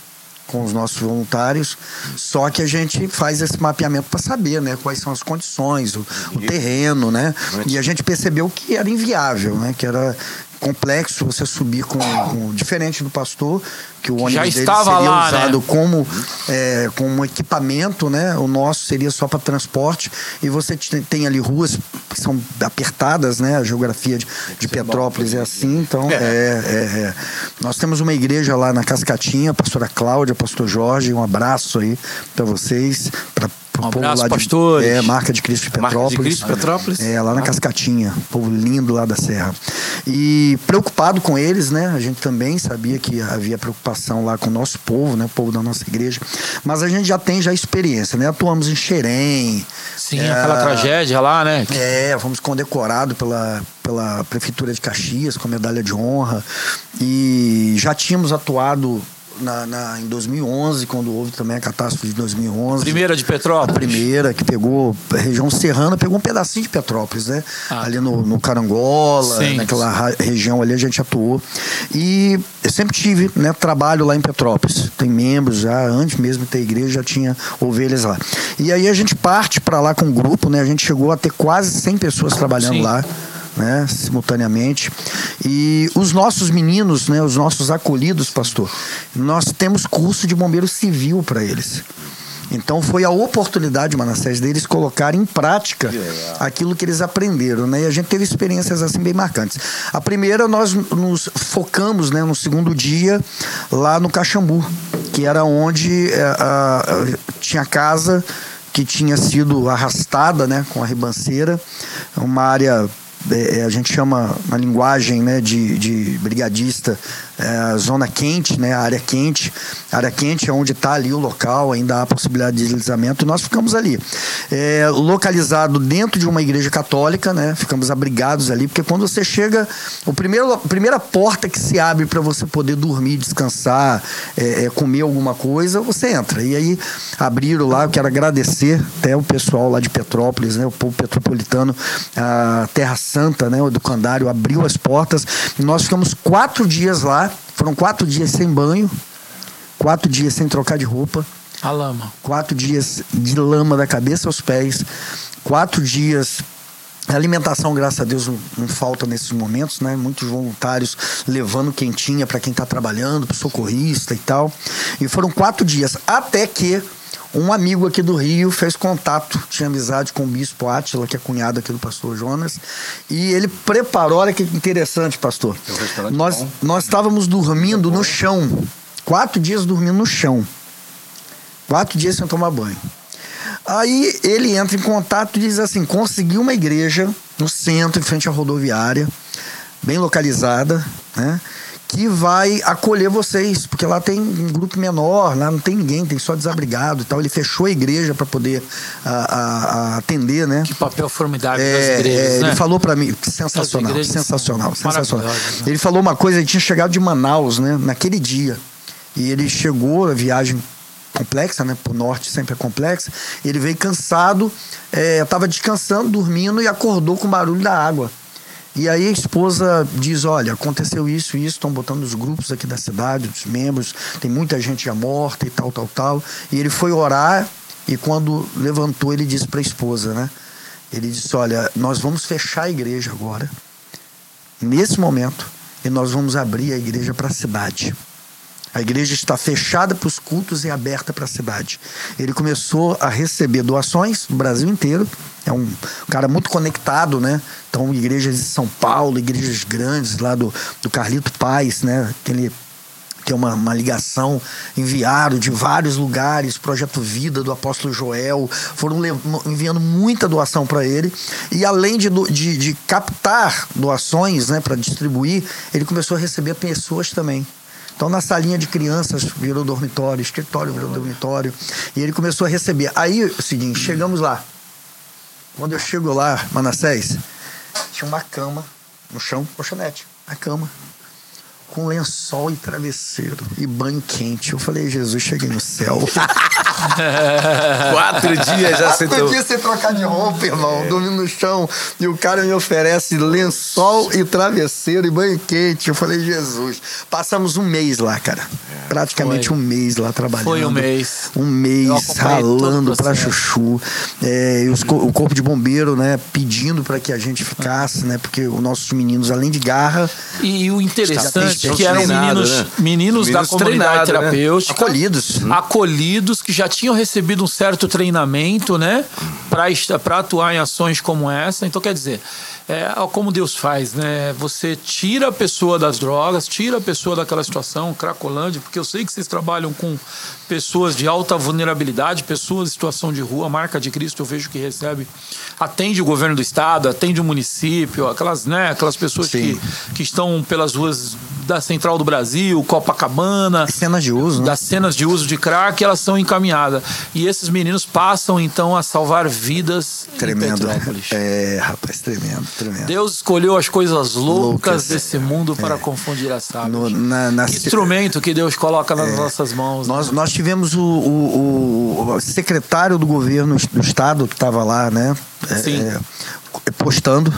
com os nossos voluntários, só que a gente faz esse mapeamento para saber, né, quais são as condições, o, o terreno, né, e a gente percebeu que era inviável, né, que era complexo você subir com, com diferente do pastor, que o ônibus Já dele estava seria lá, né? usado como é, como equipamento, né? O nosso seria só para transporte e você te- tem ali ruas que são apertadas, né? A geografia de, de Petrópolis é assim, então é, é, é. Nós temos uma igreja lá na Cascatinha, a pastora Cláudia, pastor Jorge, um abraço aí para vocês, para pro Um povo abraço, lá de pastores. É, marca de Cristo de Marca de Petrópolis. Cristo, Petrópolis. É, lá na Cascatinha, povo lindo lá da Serra. E preocupado com eles, né? A gente também sabia que havia preocupação lá com o nosso povo, né? O povo da nossa igreja. Mas a gente já tem já experiência, né? Atuamos em Xerém. Sim, é, aquela tragédia lá, né? É, fomos condecorados pela, pela Prefeitura de Caxias com a medalha de honra. E já tínhamos atuado na, na- em 2011, quando houve também a catástrofe de 2011. Primeira de A Petrópolis. primeira, que pegou a região serrana, pegou um pedacinho de Petrópolis, né? Ah. Ali no, no Carangola, Sim. naquela região ali a gente atuou. E eu sempre tive né, trabalho lá em Petrópolis. Tem membros já, antes mesmo de ter igreja, já tinha ovelhas lá. E aí a gente parte para lá com um grupo, né? A gente chegou a ter quase 100 pessoas trabalhando Sim. lá. Né, simultaneamente. E os nossos meninos, né, os nossos acolhidos, pastor, nós temos curso de bombeiro civil para eles. Então foi a oportunidade, Manassés, deles colocarem em prática aquilo que eles aprenderam, né? E a gente teve experiências assim bem marcantes. A primeira nós nos focamos, né, no segundo dia lá no Caxambu, que era onde eh, tinha casa que tinha sido arrastada, né, com a ribanceira, uma área é, a gente chama na linguagem né, de, de brigadista é, zona quente, né, área quente. A área quente é onde está ali o local, ainda há possibilidade de deslizamento, nós ficamos ali. É, localizado dentro de uma igreja católica, né, ficamos abrigados ali, porque quando você chega, o primeiro, a primeira porta que se abre para você poder dormir, descansar, é, é, comer alguma coisa, você entra. E aí abriram lá, eu quero agradecer até o pessoal lá de Petrópolis, né, o povo petropolitano, a Terra Santa, né, o educandário abriu as portas e nós ficamos quatro dias lá, foram quatro dias sem banho, quatro dias sem trocar de roupa, A lama. quatro dias de lama da cabeça aos pés, quatro dias. A alimentação, graças a Deus, não, não falta nesses momentos, né? Muitos voluntários levando quentinha para quem está trabalhando, para socorrista e tal. E foram quatro dias, até que um amigo aqui do Rio fez contato, tinha amizade com o bispo Átila, que é cunhado aqui do pastor Jonas, e ele preparou, olha que interessante, pastor. Restaurante Nós, bom. nós estávamos dormindo no chão, quatro dias dormindo no chão. Quatro dias sem tomar banho. Aí ele entra em contato e diz assim: conseguiu uma igreja no centro, em frente à rodoviária, bem localizada, né? Que vai acolher vocês, porque lá tem um grupo menor, lá não tem ninguém, tem só desabrigado e tal. Ele fechou a igreja para poder a- a- a atender, né? Que papel formidável das É, igrejas, é, né? Ele falou pra mim, sensacional, sensacional, sensacional. né? Ele falou uma coisa, ele tinha chegado de Manaus, né, naquele dia. E ele chegou, a viagem complexa, né, pro norte sempre é complexa. Ele veio cansado, é, tava descansando, dormindo e acordou com o barulho da água. E aí a esposa diz, olha, aconteceu isso e isso, estão botando os grupos aqui da cidade, os membros, tem muita gente já morta e tal, tal, tal. E ele foi orar e quando levantou ele disse para a esposa, né? Ele disse, olha, nós vamos fechar a igreja agora, nesse momento, e nós vamos abrir a igreja para a cidade. A igreja está fechada para os cultos e aberta para a cidade. Ele começou a receber doações do Brasil inteiro. É um cara muito conectado, né? Então, igrejas de São Paulo, igrejas grandes lá do, do Carlito Paz, né? Aquele tem uma, uma ligação, enviaram de vários lugares, Projeto Vida do Apóstolo Joel, foram enviando muita doação para ele. E além de, de, de captar doações né, para distribuir, ele começou a receber pessoas também. Então, na salinha de crianças virou dormitório, escritório virou dormitório. E ele começou a receber. Aí, o seguinte, chegamos lá. Quando eu chego lá, Manassés, tinha uma cama no chão, colchonete, a cama com lençol e travesseiro e banho quente. Eu falei, Jesus, cheguei no céu. Quatro dias já Quatro sentou. dias sem trocar de roupa, irmão, dormindo no chão. E o cara me oferece lençol e travesseiro e banho quente. Eu falei, Jesus. Passamos um mês lá, cara. Praticamente Foi. um mês lá trabalhando. Foi um mês. Um mês ralando pra chuchu. É, e os o corpo de bombeiro, né, pedindo para que a gente ficasse, né, porque os nossos meninos, além de garra, E o interessante Que eram meninos, né? meninos, da Meninos comunidade treinados, né? terapêutica, acolhidos. acolhidos, que já tinham recebido um certo treinamento, né, para atuar em ações como essa. Então, quer dizer, é como Deus faz, né? Você tira a pessoa das drogas, tira a pessoa daquela situação, cracolândia, porque eu sei que vocês trabalham com pessoas de alta vulnerabilidade, pessoas em situação de rua, marca de Cristo, eu vejo que recebe, atende o governo do estado, atende o município, aquelas, né, aquelas pessoas que, que estão pelas ruas da Central do Brasil, Copacabana. Cenas de uso, né? Das cenas de uso de crack, elas são encaminhadas. E esses meninos passam, então, a salvar vidas tremendo. em Petrópolis. É, rapaz, tremendo, tremendo. Deus escolheu as coisas loucas, loucas desse mundo para é. confundir as sábias. Na, na... Que instrumento que Deus coloca nas é. nossas mãos. Nós, né? nós tivemos o, o, o, secretário do governo do estado que estava lá, né? Sim. É, postando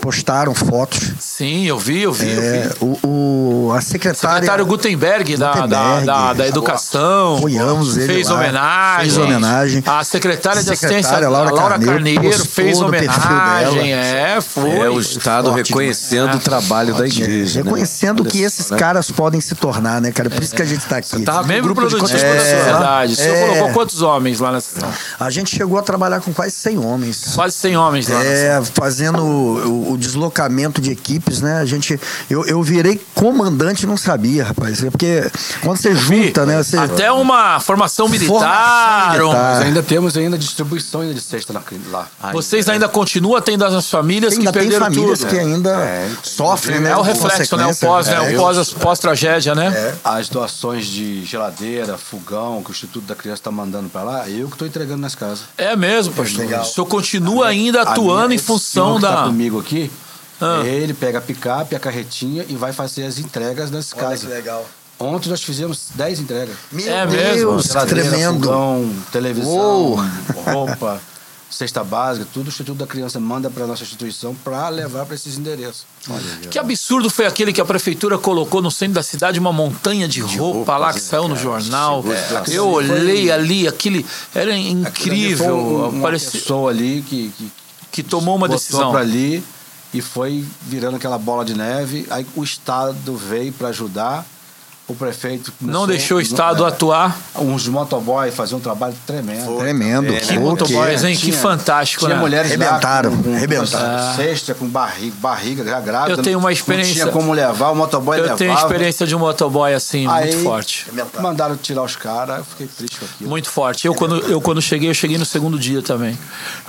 postaram fotos. Sim, eu vi, eu vi. É, eu vi. O, o, a secretária. secretário Gutenberg, Gutenberg da, da, da, Educação. Apoiamos ele. Fez lá, homenagem. Fez homenagem. A secretária, de Assistência, Laura, Laura Carneiro, Carneiro fez homenagem. É, foi. É o Estado Forte, reconhecendo o trabalho Forte, da igreja. Né? Reconhecendo né? que esses né? caras podem se tornar, né, cara? Por isso que a gente está aqui. Você tá membro produtivo da sociedade. O senhor é. colocou quantos homens lá nessa A gente chegou a trabalhar com quase 100 homens. Quase 100 homens lá. É, fazendo o, o deslocamento de equipes, né? A gente, eu, eu virei comandante não sabia, rapaz. É porque quando você junta, né? Você... Até uma formação militar. Formação militar. Ainda temos ainda distribuição ainda de cesta lá. Ainda, Vocês ainda é. continuam tendo as famílias que perderam tem famílias tudo. que ainda é, sofrem, né? É o reflexo, né? O pós, né? O pós, pós tragédia, né? É. As doações de geladeira, fogão que o Instituto da Criança está mandando para lá, eu que estou entregando nas casas. É mesmo, pastor. O senhor continua ainda atuando em função da. Tá comigo aqui, ah. Ele pega a picape, a carretinha e vai fazer as entregas nas Olha casas. Que legal. Ontem nós fizemos 10 entregas. Meu é Deus, tremendo. Fogão, televisão, Uou. roupa, cesta básica, tudo o Instituto da Criança manda para nossa instituição para levar para esses endereços. Olha, que absurdo foi aquele que a prefeitura colocou no centro da cidade uma montanha de, de roupa, lá que saiu no jornal. É, eu olhei foi... ali, aquele era incrível. Um, uma Parecia... pessoa ali que, que, que tomou uma decisão. ali e foi virando aquela bola de neve. Aí o Estado veio para ajudar o prefeito não deixou o Estado é, atuar. Uns motoboys faziam um trabalho tremendo. Foi. Tremendo. É, que motoboys, hein? Tinha, que fantástico, tinha né? mulheres rebentaram, com, com, rebentaram. Com cesta, com barriga, barriga já grávida. Eu tenho uma experiência. Não tinha como levar, o motoboy eu levava. Eu tenho experiência de um motoboy assim, Aí, muito forte. Mandaram tirar os caras, eu fiquei triste com aquilo. Muito forte. Eu quando, eu quando cheguei, eu cheguei no segundo dia também.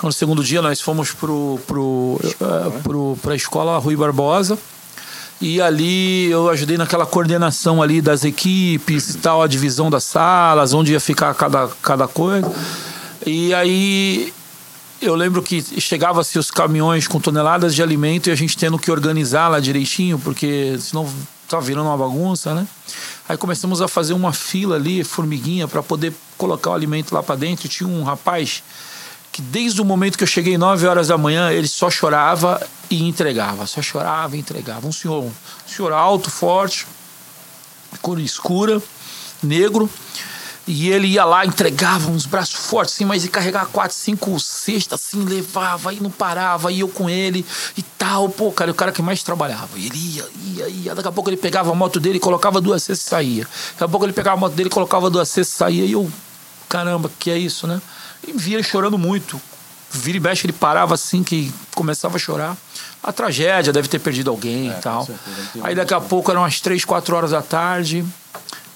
No segundo dia nós fomos pro, pro, uh, pro, pra escola Rui Barbosa. E ali eu ajudei naquela coordenação ali das equipes e tal, a divisão das salas, onde ia ficar cada, cada coisa. E aí eu lembro que chegava-se os caminhões com toneladas de alimento e a gente tendo que organizá-la direitinho, porque senão estava virando uma bagunça, né? Aí começamos a fazer uma fila ali, formiguinha, para poder colocar o alimento lá para dentro. Tinha um rapaz que desde o momento que eu cheguei 9 horas da manhã, ele só chorava e entregava, só chorava e entregava. Um senhor, um senhor alto, forte, cor escura, negro, e ele ia lá, entregava uns braços fortes, assim, mas ele carregava quatro, cinco cestas, assim, levava, e não parava, e eu com ele e tal. Pô, cara, o cara que mais trabalhava. E ele ia, ia, ia. Daqui a pouco ele pegava a moto dele, colocava duas cestas e saía. Daqui a pouco ele pegava a moto dele, colocava duas cestas e saía. E eu, caramba, que é isso, né? E via ele chorando muito. Vira e mexe, ele parava assim, que começava a chorar. A tragédia, deve ter perdido alguém é, e tal. Aí daqui a pouco eram umas três, quatro horas da tarde.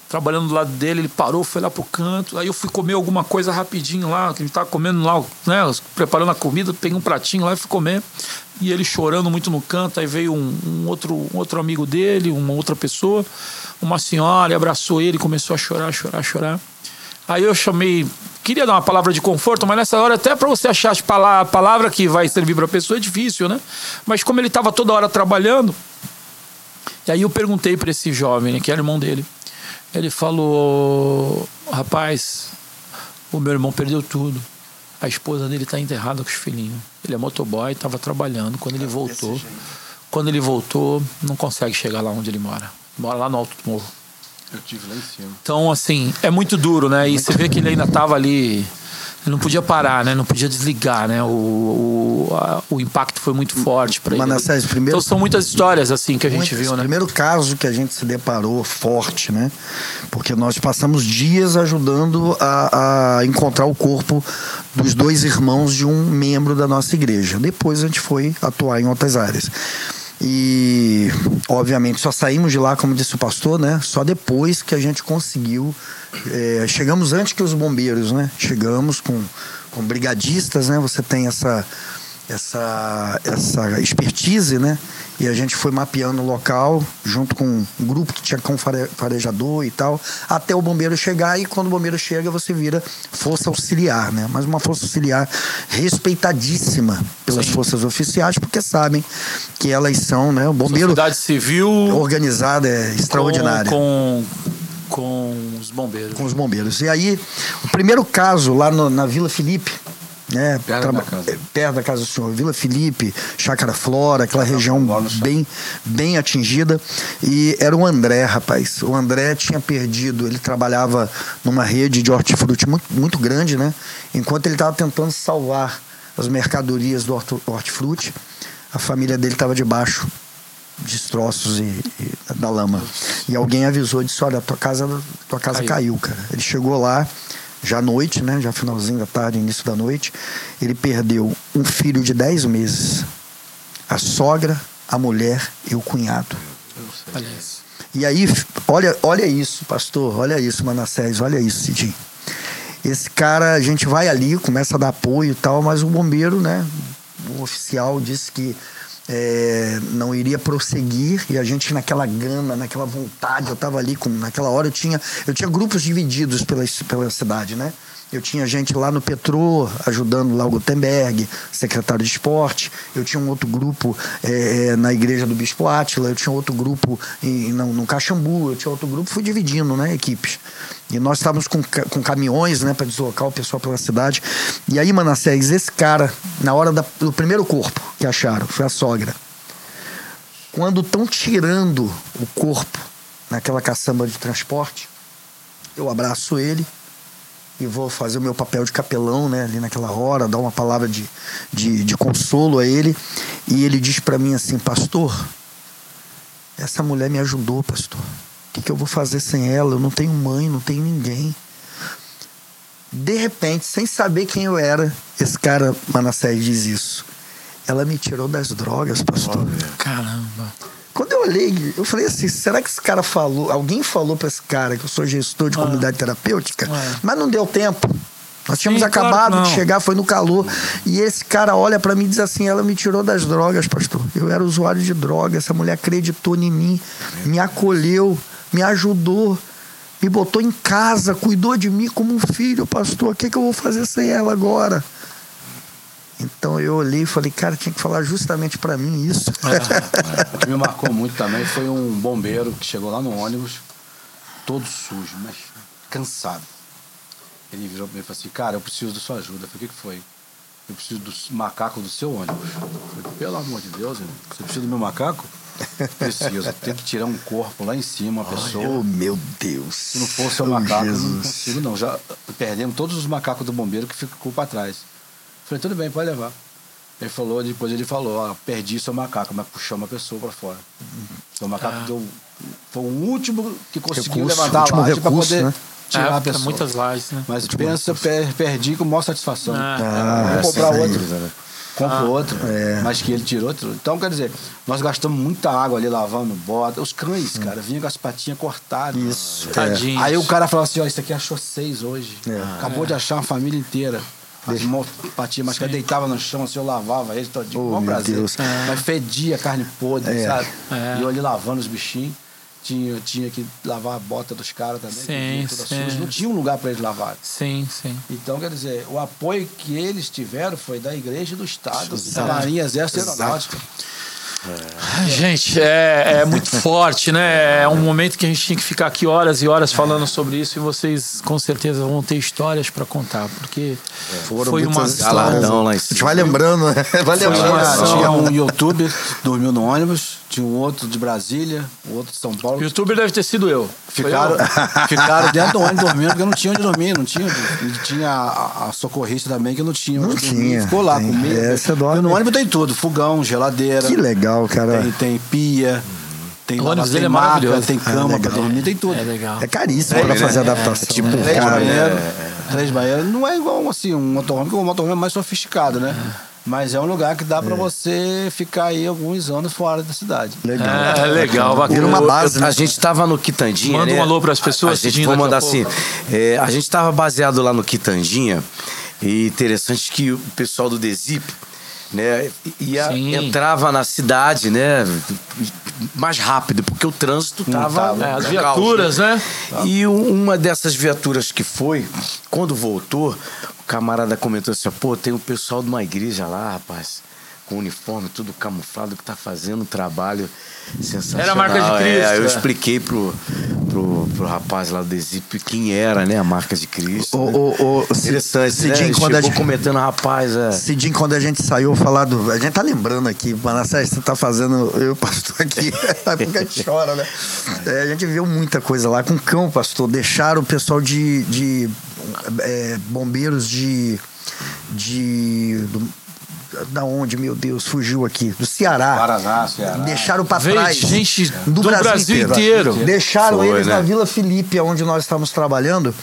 Trabalhando do lado dele, ele parou, foi lá pro canto. Aí eu fui comer alguma coisa rapidinho lá, que a gente tava comendo lá, né? Preparando a comida, peguei um pratinho lá e fui comer. E ele chorando muito no canto. Aí veio um, um outro, um outro amigo dele, uma outra pessoa, uma senhora, abraçou ele, começou a chorar, chorar, chorar. Aí eu chamei, queria dar uma palavra de conforto, mas nessa hora até para você achar a palavra que vai servir para a pessoa é difícil, né? Mas como ele estava toda hora trabalhando, e aí eu perguntei para esse jovem, né, que era irmão dele. Ele falou: "Rapaz, o meu irmão perdeu tudo. A esposa dele está enterrada com os filhinhos. Ele é motoboy, estava trabalhando. Quando ele voltou, quando ele voltou, não consegue chegar lá onde ele mora. Mora lá no alto do morro. Eu tive lá em cima. Então, assim, é muito duro, né? E você vê que ele ainda estava ali não podia parar, né? Não podia desligar, né? O, o, a, o impacto foi muito forte para ele. Manassés, primeiro... Então são muitas histórias assim que a gente Muitas. viu, né? Primeiro caso que a gente se deparou forte, né? Porque nós passamos dias ajudando a, a encontrar o corpo dos dois irmãos de um membro da nossa igreja. Depois a gente foi atuar em outras áreas. E, obviamente, só saímos de lá, como disse o pastor, né? Só depois que a gente conseguiu. é, chegamos antes que os bombeiros, né? Chegamos com, com brigadistas, né? Você tem essa, essa, essa expertise, né? E a gente foi mapeando o local, junto com um grupo que tinha com fare- farejador e tal, até o bombeiro chegar. E quando o bombeiro chega, você vira força auxiliar, né? Mas uma força auxiliar respeitadíssima pelas forças oficiais, porque sabem que elas são, né? O bombeiro Sociedade civil organizado é. Com, com, com os bombeiros. com os bombeiros. E aí, o primeiro caso lá no- na Vila Felipe, né, Perto da traba- casa. é, perto da casa do senhor, Vila Felipe, Chácara Flora, aquela região Flora, bem, bem atingida. E era o André, rapaz. O André tinha perdido, ele trabalhava numa rede de hortifruti muito, muito grande, né? Enquanto ele estava tentando salvar as mercadorias do hortifruti, a família dele estava debaixo destroços e, e da lama. E alguém avisou e disse: Olha, tua casa, tua casa Caiu. caiu. cara. Ele chegou lá, já à noite, né? Já finalzinho da tarde, início da noite. Ele perdeu um filho de 10 meses, a sogra, a mulher e o cunhado. Olha isso. E aí, olha, olha isso, pastor, olha isso, Manassés, olha isso, Cidinho. Esse cara, a gente vai ali, começa a dar apoio e tal, mas o bombeiro, né, o oficial disse que é, não iria prosseguir e a gente naquela gana, naquela vontade, eu tava ali, com, naquela hora eu tinha, eu tinha grupos divididos pela, pela cidade, né? Eu tinha gente lá no Petrô, ajudando lá o Gutenberg, secretário de esporte. Eu tinha um outro grupo eh, na igreja do Bispo Átila. Eu tinha outro grupo em, no, no Caxambu. Eu tinha outro grupo. Fui dividindo, né, equipes. E nós estávamos com, com caminhões, né, para deslocar o pessoal pela cidade. E aí, Manassés, esse cara, na hora da- do primeiro corpo que acharam, foi a sogra. Quando estão tirando o corpo naquela caçamba de transporte, eu abraço ele e vou fazer o meu papel de capelão, né, ali naquela hora, dar uma palavra de, de, de consolo a ele. E ele diz para mim assim: Pastor, essa mulher me ajudou, pastor. O que, que eu vou fazer sem ela? Eu não tenho mãe, não tenho ninguém. De repente, sem saber quem eu era, esse cara, Manassés, diz isso. Ela me tirou das drogas, pastor. Caramba. Quando eu olhei, eu falei assim: será que esse cara falou? Alguém falou para esse cara que eu sou gestor de comunidade terapêutica? É. Mas não deu tempo. Nós tínhamos Sim, claro acabado que de chegar, foi no calor. E esse cara olha para mim e diz assim: ela me tirou das drogas, pastor. Eu era usuário de droga. Essa mulher acreditou em mim, me acolheu, me ajudou, me botou em casa, cuidou de mim como um filho, pastor. O que, que eu vou fazer sem ela agora? Então eu olhei e falei, cara, tinha que falar justamente para mim isso. É, O que me marcou muito também foi um bombeiro que chegou lá no ônibus, todo sujo, mas cansado. Ele virou pra mim e falou assim, cara, eu preciso da sua ajuda. Eu falei, o que, foi? Eu preciso do macaco do seu ônibus. Eu falei, pelo amor de Deus, você precisa do meu macaco? Preciso. Tem que tirar um corpo lá em cima, uma pessoa. oh, meu Deus. Se não fosse o Oh, macaco, eu não Jesus. consigo não. Já perdemos todos os macacos do bombeiro que ficou para trás. Falei, tudo bem, pode levar. Ele falou, depois ele falou, ó, perdi seu macaco, mas puxou uma pessoa para fora. Seu macaco Ah. deu. Foi o último que conseguiu Recurso, levantar último a laje para recurso, poder né? tirar É, a pessoa. muitas lajes, né? Mas pensa, eu per- perdi com maior satisfação. Ah. Vou comprar outro. Compro Ah. outro, É. mas que ele tirou outro. Então, quer dizer, nós gastamos muita água ali lavando bota. Os cães, cara, vinham com as patinhas cortadas. Isso. Tadinho. Aí o cara falou assim, ó, isso aqui achou seis hoje. É. Acabou de achar uma família inteira. Mãos patinhas, mas que deitava no chão, assim, eu lavava eles todinho. Oh, meu prazer. Deus. Mas fedia carne podre, É. sabe? É. E eu ali lavando os bichinhos. Tinha, tinha que lavar a bota dos caras também. Sim, sim. Não tinha um lugar para eles lavarem. Sim, sim. Então, quer dizer, o apoio que eles tiveram foi da igreja e do Estado, da Exato. Marinha, Exército e Aeronáutica. Gente, é, é muito forte, né? É um momento que a gente tinha que ficar aqui horas e horas falando sobre isso e vocês com certeza vão ter histórias para contar, porque Foram foi uma. Galadão lá em A gente cima. vai lembrando, né? Vai lembrando. Tinha, um youtuber que dormiu no ônibus, tinha um outro de Brasília, um outro de São Paulo. O youtuber deve ter sido eu. Ficaram, eu. ficaram dentro do ônibus dormindo, porque não tinha onde dormir, não tinha. onde- E tinha a, a socorrista também que não tinha Não tinha, Ficou lá comigo. É, você dorme. no ônibus tem tudo: fogão, geladeira. Que legal, cara. Tem, tem pia, tem, O ônibus tem dele é maravilhoso. tem cama Ah, pra legal. dormir, tem tudo. É legal. É caríssimo É, pra fazer É, adaptação. é tipo né? um Três Cara, banheiros. é, Três banheiros. Não é igual assim, um motorhome, porque o motorhome é mais sofisticado, né? Mas é um lugar que dá pra você ficar aí alguns anos fora da cidade. Legal. É, legal, bacana. Vira uma base, né? A gente tava no Quitandinha, Manda né? um alô pras pessoas A gente, assistindo vou mandar a assim. é, a gente tava baseado lá no Quitandinha e interessante que o pessoal do Desip, né, ia, Sim. entrava na cidade, né, mais rápido, porque o trânsito tava... tava. É, as viaturas, caos, né? E um- uma dessas viaturas que foi, quando voltou, o camarada comentou assim, pô, tem um pessoal de uma igreja lá, rapaz, com uniforme tudo camuflado, que tá fazendo um trabalho sensacional. Era a marca de Cristo, É, eu é. expliquei pro, pro, pro rapaz lá do Desip quem era, né, a marca de Cristo. Ô, né? ô, ô, Interessante, Cidinho, né? Ele quando a gente- comentando, rapaz, é... Cidinho, quando a gente saiu falar do. A gente tá lembrando aqui, Manassés, você tá fazendo. Eu, pastor, aqui. Porque a gente chora, né? É, a gente viu muita coisa lá com cão, pastor. Deixaram o pessoal de. de é, bombeiros de. de. do- da onde, meu Deus, fugiu aqui? Do Ceará. Paraná, Ceará. Deixaram pra Veio trás. gente do Brasil inteiro. Deixaram Foi, eles né? na Vila Felipe, onde nós estávamos trabalhando.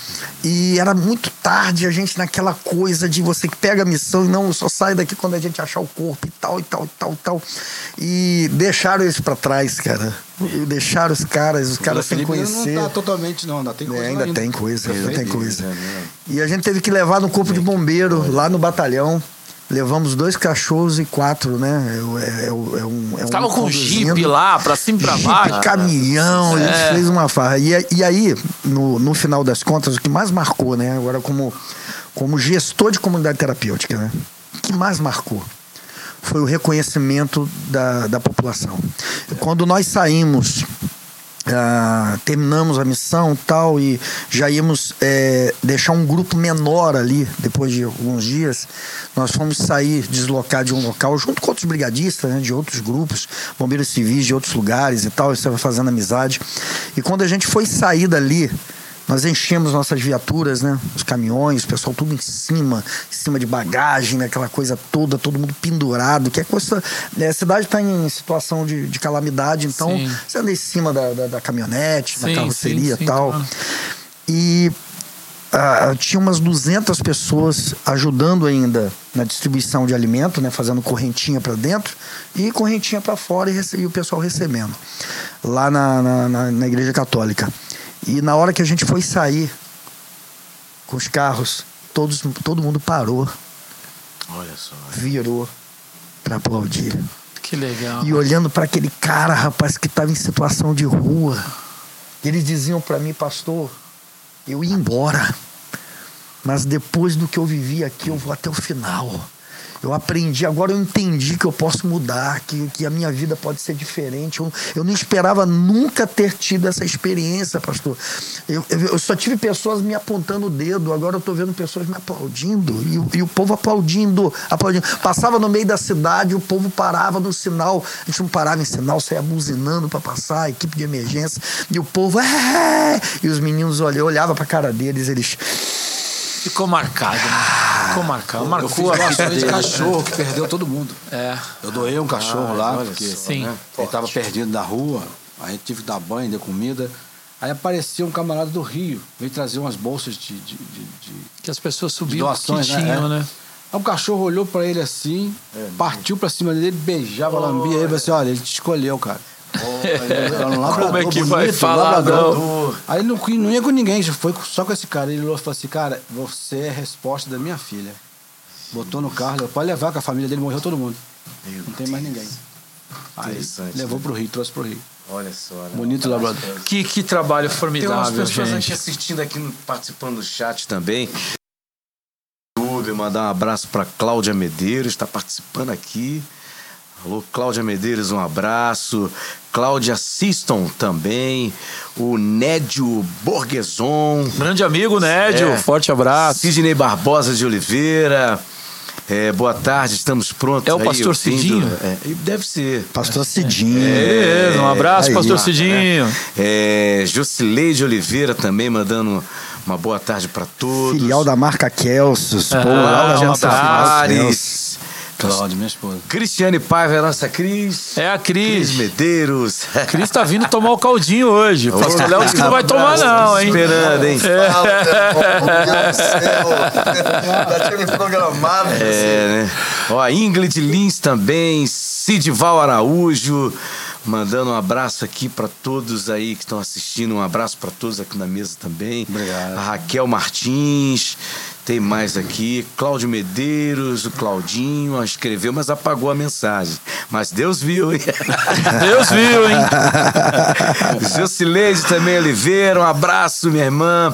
E era muito tarde, a gente naquela coisa de você que pega a missão e não só sai daqui quando a gente achar o corpo e tal, e tal, e tal, e tal. E deixaram eles pra trás, cara. E deixaram os caras, os caras sem conhecer. Não tá totalmente, não. Ainda tem coisa É, lá ainda tem coisa, ainda tem coisa. E a gente teve que levar no corpo de bombeiro, lá no batalhão. Levamos dois cachorros e quatro, né? É, é, é um, é um Tava com jipe lá, pra cima e pra Jipe, baixo. caminhão, a gente É. fez uma farra. E, e aí, no, no final das contas, o que mais marcou, né? Agora, como, como gestor de comunidade terapêutica, né? O que mais marcou foi o reconhecimento da, da população. Quando nós saímos ah, terminamos a missão tal e já íamos é, deixar um grupo menor ali depois de alguns dias. Nós fomos sair deslocar de um local junto com outros brigadistas né, de outros grupos bombeiros civis de outros lugares e tal estava fazendo amizade. E quando a gente foi sair dali nós enchemos nossas viaturas, né? Os caminhões, o pessoal tudo em cima, em cima de bagagem, né? aquela coisa toda, todo mundo pendurado, que é coisa. né, A cidade está em situação de, de calamidade, então Sim. você anda em cima da, da, da caminhonete, Sim, da carroceria sim, e tal. claro. E ah, tinha umas 200 pessoas ajudando ainda na distribuição de alimento, né, fazendo correntinha para dentro e correntinha para fora e, e o pessoal recebendo lá na, na- na igreja católica. E na hora que a gente foi sair com os carros, todos, todo mundo parou, Olha só. virou para aplaudir. Que legal. E olhando para aquele cara, rapaz, que estava em situação de rua. Eles diziam para mim, pastor, eu ia embora. Mas depois do que eu vivi aqui, eu vou até o final. Eu aprendi, agora eu entendi que eu posso mudar, que, que a minha vida pode ser diferente. Eu, eu não esperava nunca ter tido essa experiência, pastor. Eu, eu, eu só tive pessoas me apontando o dedo, agora eu estou vendo pessoas me aplaudindo. E, o- e o povo aplaudindo, aplaudindo. Passava no meio da cidade, o povo parava no sinal. A gente não parava em sinal, saia buzinando para passar, equipe de emergência. E o povo, é! E os meninos olhavam, olhava para a cara deles, eles. Ficou marcado, né? Ficou marcado. Eu Marcou fiz a vida de dele. cachorro que perdeu todo mundo. É. Eu doei um cachorro lá, olha porque Sim. né, ele estava perdido na rua. Aí tive que dar banho, dar comida. Aí apareceu um camarada do Rio, veio trazer umas bolsas de, de, de- de- Que as pessoas subiam doações, que né? tinham, É. né? Aí o cachorro olhou pra ele assim, partiu pra cima dele, beijava, lambia ele e falou assim: olha, ele te escolheu, cara. Um Como é que bonito, vai falar, não? Aí ele não, não ia com ninguém, foi só com esse cara. Ele olhou e falou assim: cara, você é a resposta da minha filha. Botou no carro, pode levar, que a família dele morreu todo mundo. Não tem mais ninguém. Aí Interessante, levou né? pro Rio, trouxe pro Rio. Olha só. né? Bonito labrador. Que, que trabalho Tem umas formidável, pessoas aqui gente. assistindo aqui, participando do chat também. YouTube, mandar um abraço para Cláudia Medeiros, está participando aqui. Alô, Cláudia Medeiros, um abraço. Cláudia Siston também. O Nédio Borgeson. Grande amigo, Nédio. É. Forte abraço. Sidney Barbosa de Oliveira. É, boa tarde, estamos prontos. É o aí, pastor ouvindo- Cidinho? É, deve ser. Pastor Cidinho. Beleza, um abraço, aí. pastor Cidinho. É, Jocileide Oliveira também mandando uma boa tarde para todos. Filial da marca Kelsos. Pô, Cláudia nossa filial Kelsos. Tavares. Cláudio, minha esposa. Cristiane Paiva, a nossa Cris. É a Cris Cris. Medeiros. Cris tá vindo tomar o caldinho hoje. O pastor Léo disse que não vai tomar, não, hein? Esperando, hein? Já tinha me programado. É, né? Ó, a Ingrid Lins também, Sidival Araújo, mandando um abraço aqui para todos aí que estão assistindo, um abraço para todos aqui na mesa também. Obrigado. A Raquel Martins, tem mais aqui, Cláudio Medeiros, o Claudinho, escreveu, mas apagou a mensagem. Mas Deus viu, hein? Deus viu, hein? Jocileide também Oliveira, um abraço, minha irmã.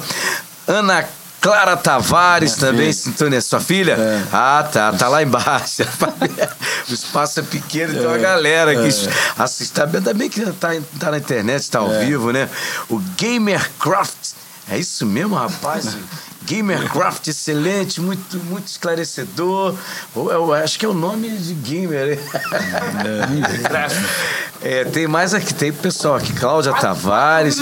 Ana Clara Tavares também, sintonia. Sua filha? Ah, tá, tá lá embaixo. o espaço é pequeno, então a galera que assiste. tá- Ainda bem que tá, tá na internet, tá ao vivo, né? O Gamercraft. É isso mesmo, rapaz? Gamercraft, excelente, muito, muito esclarecedor. Ou Eu acho que é o nome de gamer. É, tem mais aqui, tem pessoal aqui, Cláudia Tavares.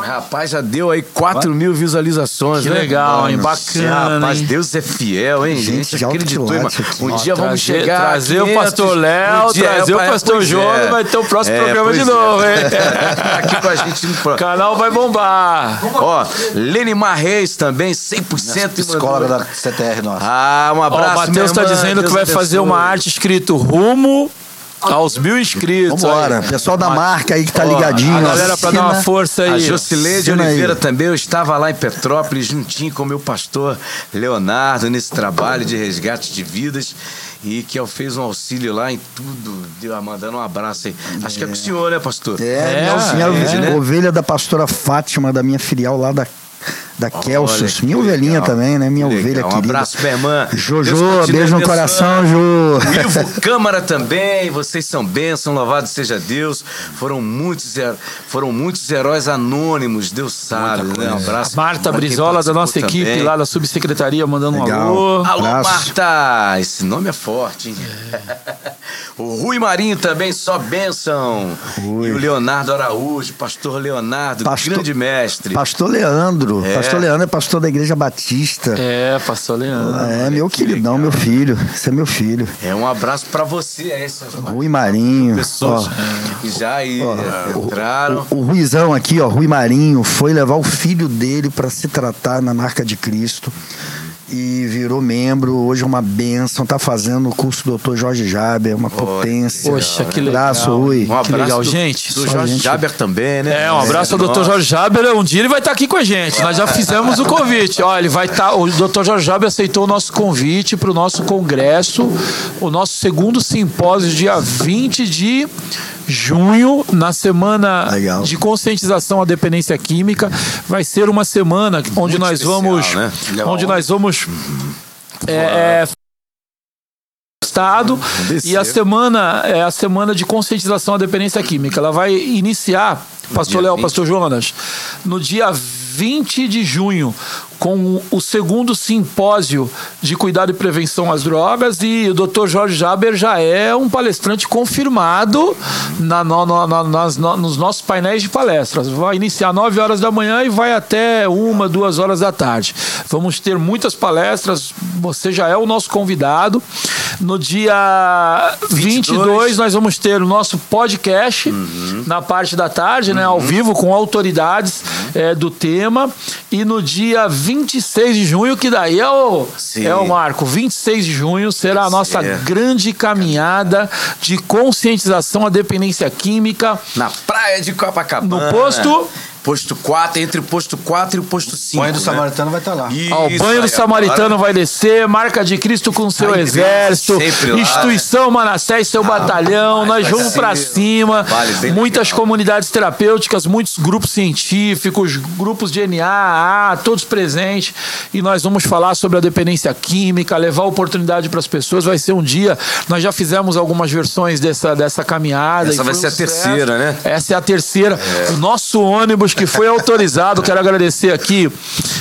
Rapaz, já deu aí 4 mil visualizações, Que legal, hein? Bacana, Rapaz, hein? Deus é fiel, hein? Gente, Gente, acreditou, irmão. aqui. Um Ó, dia vamos trazer- chegar. a trazer o 500, pastor Léo, um dia- trazer o é, pastor pois João, é. vai ter o próximo É, programa de é. novo, hein? Aqui com a gente no O canal vai bombar. Ó, Lenimar Reis também, 100% Psicóloga mandou- da CTR nossa. Ah, um Ó, abraço, o Matheus irmã, dizendo Deus que vai fazer abençoe. uma arte escrito rumo aos mil inscritos. Vambora. aí. Pessoal da marca aí que tá Ó, ligadinho. A galera pra dar uma força A aí. Jocileide Assina aí. Oliveira também, eu estava lá em Petrópolis, juntinho com o meu pastor Leonardo, nesse trabalho de resgate de vidas. E que eu fez um auxílio lá em tudo, deu- mandando um abraço aí. Acho que é com o senhor, né, pastor? É, É, minha, é, minha né? ovelha da pastora Fátima, da minha filial lá da, da Kelsos. que Minha legal. ovelhinha também, né? Minha Que ovelha legal. Um querida. abraço, minha irmã. Jojo, beijo no coração, Jo. Ivo Câmara também, vocês são bênção, louvado seja Deus. Foram muitos, foram muitos heróis anônimos, Deus sabe, né? Um abraço. Marta pra quem Brizola, da nossa equipe também. lá da subsecretaria, mandando um Legal. alô. Alô, Abraço. Marta! Esse nome é forte, hein? o Rui Marinho também, só bênção. Rui. E o Leonardo Araújo, pastor Leonardo, Pastor- grande mestre. Pastor Leandro. É. Pastor Leandro é pastor da Igreja Batista. É, pastor Leandro. É, meu que queridão, legal. meu filho. Esse é meu filho. É um abraço pra você, é essas Rui Marinho. pessoas Ó, que já aí Ó, entraram. O Ruizão aqui, ó, Rui Marinho, foi levar o filho dele para se tratar na marca de Cristo e virou membro. Hoje é uma benção, tá fazendo o curso do Dr. Jorge Jaber, uma potência. Poxa, que legal. Abraço, Rui. Um abraço legal, do, gente. Do Jorge gente- Jaber também, né? É, um abraço ao Dr. Jorge Jaber. Um dia ele vai estar aqui com a gente. Nós já fizemos o convite. Ó, ele vai estar. o Dr. Jorge Jaber aceitou o nosso convite para o nosso congresso, o nosso segundo simpósio, dia 20 de junho, na semana Legal. de conscientização à dependência química. Vai ser uma semana onde nós especial, vamos. né? Onde nós vamos. é, é, Estado e a semana é a semana de conscientização à dependência química. Ela vai iniciar, Pastor Léo, 20. Pastor Jonas, no dia 20 de junho, com o segundo simpósio de cuidado e prevenção às drogas. E o Dr. Jorge Jaber já é um palestrante confirmado na, no- na- nas- no- nos nossos painéis de palestras. Vai iniciar 9 horas da manhã e vai até uma, duas horas da tarde. Vamos ter muitas palestras. Você já é o nosso convidado. No dia 22, nós vamos ter o nosso podcast na parte da tarde, né, ao vivo, com autoridades é, do tema. E no dia 26 de junho, que daí é o, Sim. é o marco, 26 de junho será a nossa grande caminhada de conscientização à dependência química Na praia de Copacabana. no posto Posto 4, entre o posto 4 e o posto 5. Banho do né? Samaritano vai estar lá. Isso Ó, o banho do aí, Samaritano agora- vai descer, marca de Cristo com seu exército, lá, né? instituição Manassés, seu batalhão, nós vamos um cima, bem muitas legal. comunidades terapêuticas, muitos grupos científicos, grupos de NA, AA, todos presentes, e nós vamos falar sobre a dependência química, levar oportunidade para as pessoas, vai ser um dia, nós já fizemos algumas versões dessa, dessa caminhada. Essa e vai ser um a terceira, né? Essa é a terceira. O nosso ônibus que foi autorizado, quero agradecer aqui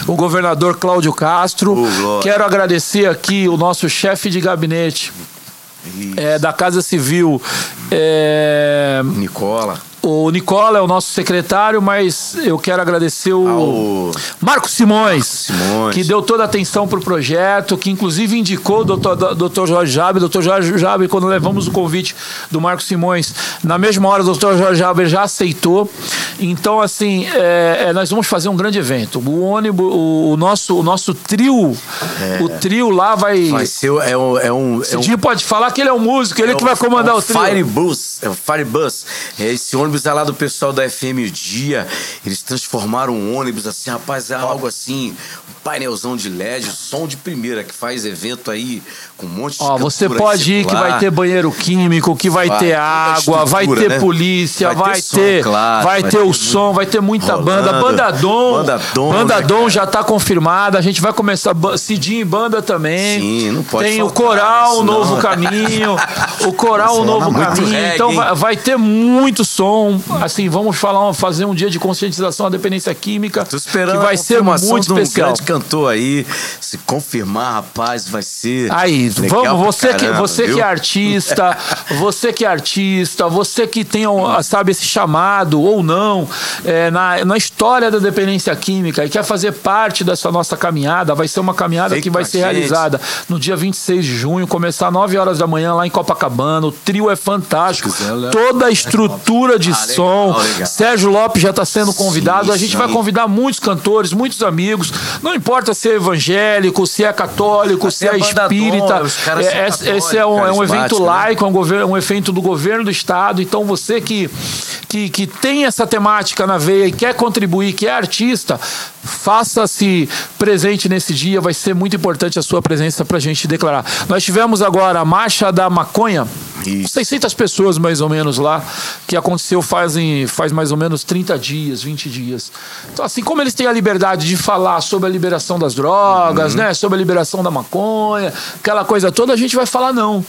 o governador Cláudio Castro. Glória. quero agradecer aqui o nosso chefe de gabinete é, da Casa Civil. é, Nicola. O Nicola é o nosso secretário, mas eu quero agradecer o Ao- Marcos Simões, Simões. que deu toda a atenção para o projeto, que inclusive indicou o doutor, doutor Jorge Jaber. Doutor Jorge Jaber, quando levamos o convite do Marcos Simões, na mesma hora o doutor Jorge Jaber já aceitou. Então, assim, é, é, nós vamos fazer um grande evento. O ônibus, o, o nosso, o nosso trio, o trio lá vai. Vai ser é um. É um, é um pode falar que ele é um músico, ele é que vai comandar é um o trio. Firebus. É o Firebus. É esse ônibus é lá do pessoal da FM O Dia. Eles transformaram um ônibus assim, rapaz, é algo assim. Painelzão de LED, som de primeira, que faz evento aí com um monte de Ó, você pode ir que vai ter banheiro químico, que vai, Vai, ter água, vai ter né? polícia, Vai ter vai som, ter, claro, vai ter o som, vai ter muita rolando. banda, banda Dom, Banda Dom, Banda né, Dom cara? já tá confirmada, a gente vai começar Cidinho e banda também. Sim, não pode Tem o Coral, né? o Novo Senão- Caminho, o Coral, o Novo Caminho. reggae, então vai, vai ter muito som. Assim, vamos falar, fazer um dia de conscientização da dependência química, Tô esperando que vai ser muito um cantor aí. Se confirmar, rapaz, vai ser. Aí, legal vamos, você, que, caramba, você que viu? é artista, você que é artista, você que tem, um, sabe, esse chamado ou não é, na, na história da dependência química e quer fazer parte dessa nossa caminhada, vai ser uma caminhada Vem que vai ser gente. realizada no dia 26 de junho, começar às 9 horas da manhã lá em Copacabana. O trio é fantástico. Toda a estrutura de Ah, legal, som. legal. Sérgio Lopes já está sendo convidado. Sim, a gente vai convidar muitos cantores, muitos amigos. Não importa se é evangélico, se é católico, se é espírita. É, esse, é um, é um evento né? laico, é um, governo, um evento do governo do estado. Então você que, que, que tem essa temática na veia e quer contribuir, que é artista, faça-se presente nesse dia. Vai ser muito importante a sua presença para a gente declarar. Nós tivemos agora a Marcha da Maconha. Isso. 600 pessoas mais ou menos lá, que aconteceu fazem, faz mais ou menos 30 dias, 20 dias. Então, assim como eles têm a liberdade de falar sobre a liberação das drogas, Uhum. né, sobre a liberação da maconha, aquela coisa toda, a gente vai falar não.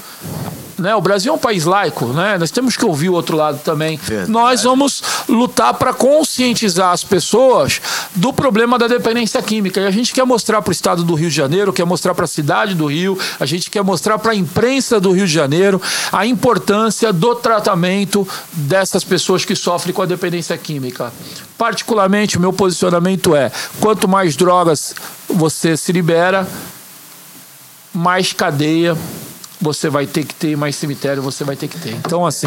Né? O Brasil é um país laico, né? Nós temos que ouvir o outro lado também. Verdade. Nós vamos lutar para conscientizar as pessoas do problema da dependência química. E a gente quer mostrar para o estado do Rio de Janeiro, quer mostrar para a cidade do Rio, a gente quer mostrar para a imprensa do Rio de Janeiro a importância do tratamento dessas pessoas que sofrem com a dependência química. Particularmente, o meu posicionamento é: quanto mais drogas você se libera, mais cadeia você vai ter que ter, mais cemitério você vai ter que ter. Então, assim,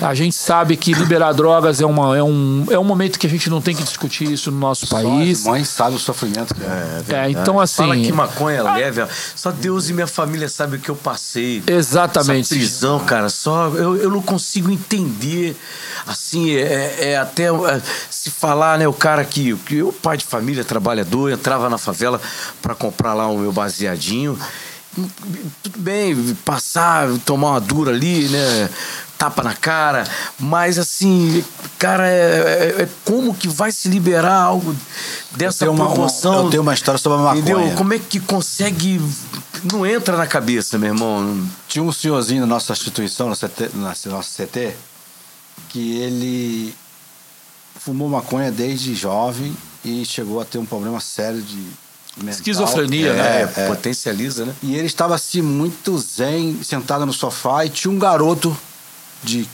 a gente sabe que liberar drogas é, uma, é, um, é um momento que a gente não tem que discutir isso no nosso país. Só as mães sabem o sofrimento que é. É, então, assim. Fala que maconha é leve, ó. só Deus e minha família sabem o que eu passei. Exatamente. Essa prisão, cara, só eu, eu não consigo entender. Assim, é, é até é, se falar, né, o cara que, que o pai de família, trabalhador, entrava na favela para comprar lá o meu baseadinho. Tudo bem, passar, tomar uma dura ali, né? Tapa na cara, mas assim, cara, é, é- é como que vai se liberar algo dessa Eu uma- uma- eu tenho uma história sobre a maconha. Entendeu? Como é que consegue. Não entra na cabeça, meu irmão. Tinha um senhorzinho na nossa instituição, na, CT, na nossa CT, que ele fumou maconha desde jovem e chegou a ter um problema sério de mental. Esquizofrenia, É, né? É. potencializa, né? E ele estava assim, muito zen, sentado no sofá, e tinha um garoto de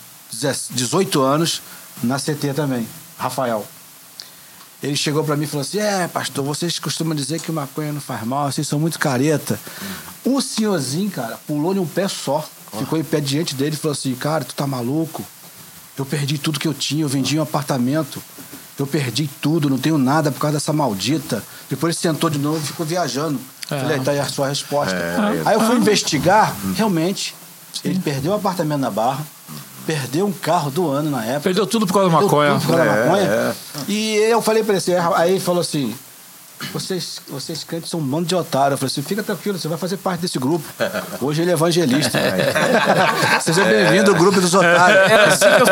18 anos na CT também, Rafael. Ele chegou para mim e falou assim: É, pastor, vocês costumam dizer que maconha não faz mal, vocês são muito careta. O senhorzinho, cara, pulou em um pé só, ficou em pé diante dele e falou assim: Cara, tu tá maluco? Eu perdi tudo que eu tinha, eu vendi um apartamento. Eu perdi tudo, não tenho nada por causa dessa maldita. Depois ele sentou de novo e ficou viajando. É. Falei, tá aí a sua resposta. É, aí eu fui investigar, realmente, ele perdeu o apartamento na Barra, perdeu um carro do ano na época. Perdeu tudo por causa da maconha. tudo por causa da É, maconha. é. E eu falei pra ele assim, aí ele falou assim. Vocês, vocês crentes são um bando de otário. Eu falei assim: fica tranquilo, você vai fazer parte desse grupo. Hoje ele é evangelista. Seja bem-vindo ao grupo dos otários. Era assim que eu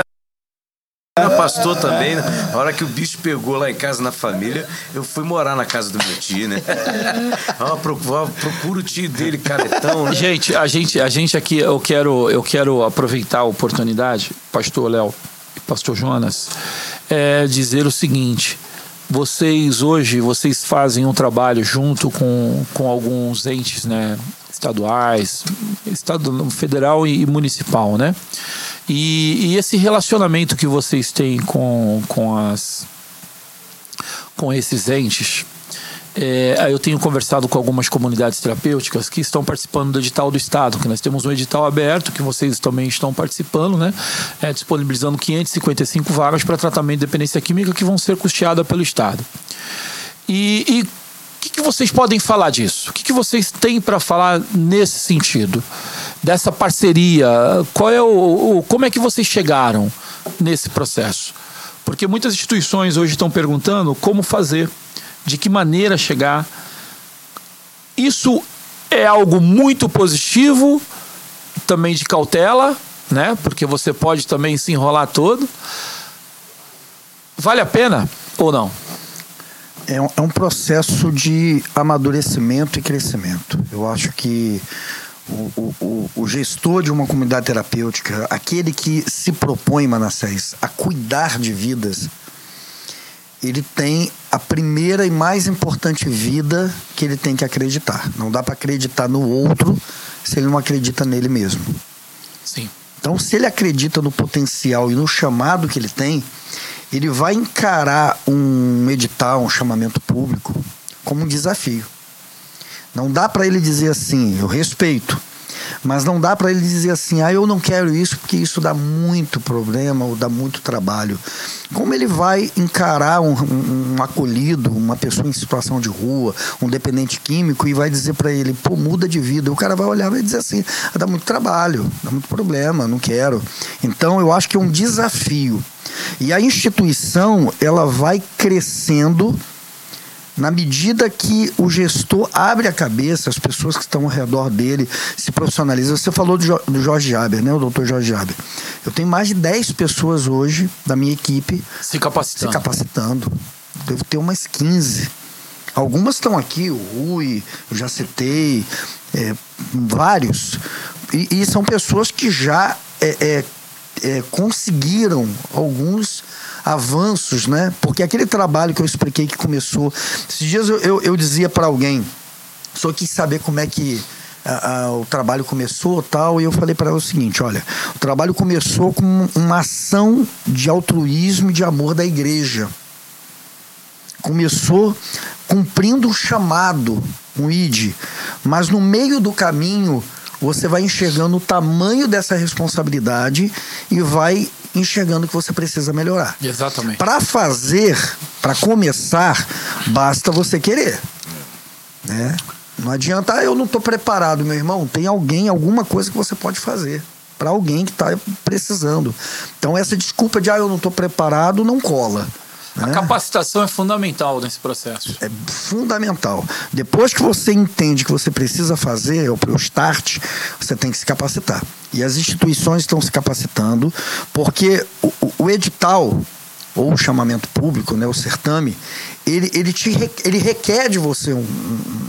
era pastor também, né? A hora que o bicho pegou lá em casa na família, eu fui morar na casa do meu tio, né? Ó, procura, procura o tio dele, caretão, né? Gente, a gente, a gente aqui, eu quero, eu quero aproveitar a oportunidade, Pastor Léo e Pastor Jonas, é dizer o seguinte: vocês hoje, vocês fazem um trabalho junto com, com alguns entes, né, estaduais, estado federal e municipal, né? E, e esse relacionamento que vocês têm com, com as com esses entes. É, eu tenho conversado com algumas comunidades terapêuticas que estão participando do edital do Estado, que nós temos um edital aberto, que vocês também estão participando, né? É, disponibilizando 555 vagas para tratamento de dependência química que vão ser custeadas pelo Estado. E, e o que, que vocês podem falar disso? O que, que vocês têm para falar nesse sentido? Dessa parceria? Qual é o, o, como é que vocês chegaram nesse processo? Porque muitas instituições hoje estão perguntando como fazer, de que maneira chegar. Isso é algo muito positivo, também de cautela, né? Porque você pode também se enrolar todo. Vale a pena ou não? É um, é um processo de amadurecimento e crescimento. Eu acho que o, o, o, gestor de uma comunidade terapêutica, aquele que se propõe, Manassés, a cuidar de vidas, ele tem a primeira e mais importante vida que ele tem que acreditar. Não dá para acreditar no outro se ele não acredita nele mesmo. Sim. Então, se ele acredita no potencial e no chamado que ele tem, ele vai encarar um edital, um chamamento público, como um desafio. Não dá para ele dizer assim, eu respeito, mas não dá para ele dizer assim, ah, eu não quero isso porque isso dá muito problema ou dá muito trabalho. Como ele vai encarar um, um, um acolhido, uma pessoa em situação de rua, um dependente químico e vai dizer para ele, pô, muda de vida. O cara vai olhar e dizer assim, ah, dá muito trabalho, dá muito problema, não quero. Então eu acho que é um desafio. E a instituição, ela vai crescendo na medida que o gestor abre a cabeça, as pessoas que estão ao redor dele se profissionalizam. Você falou do, jo do Jorge Jaber, né? O doutor Jorge Jaber. Eu tenho mais de 10 pessoas hoje da minha equipe Se capacitando. se capacitando. Devo ter umas 15. Algumas estão aqui, o Rui, eu já citei, é, vários. E, e são pessoas que já é, é, é, conseguiram alguns avanços, né? Porque aquele trabalho que eu expliquei que começou. Esses dias eu, eu, eu dizia para alguém, só quis saber como é que a, a, o trabalho começou tal, e eu falei para ela o seguinte: olha, o trabalho começou com uma ação de altruísmo e de amor da igreja. Começou cumprindo um chamado, um ID, mas no meio do caminho você vai enxergando o tamanho dessa responsabilidade e vai enxergando que você precisa melhorar. Exatamente. Para fazer, para começar, basta você querer. Né? Não adianta, ah, eu não estou preparado, meu irmão. Tem alguém, alguma coisa que você pode fazer para alguém que está precisando. Então essa desculpa de ah, eu não estou preparado não cola. A né? capacitação é fundamental nesse processo. É fundamental. Depois que você entende que você precisa fazer, o start, você tem que se capacitar. E as instituições estão se capacitando, porque o, o edital, ou o chamamento público, né, o certame, ele, ele, te, ele requer de você um,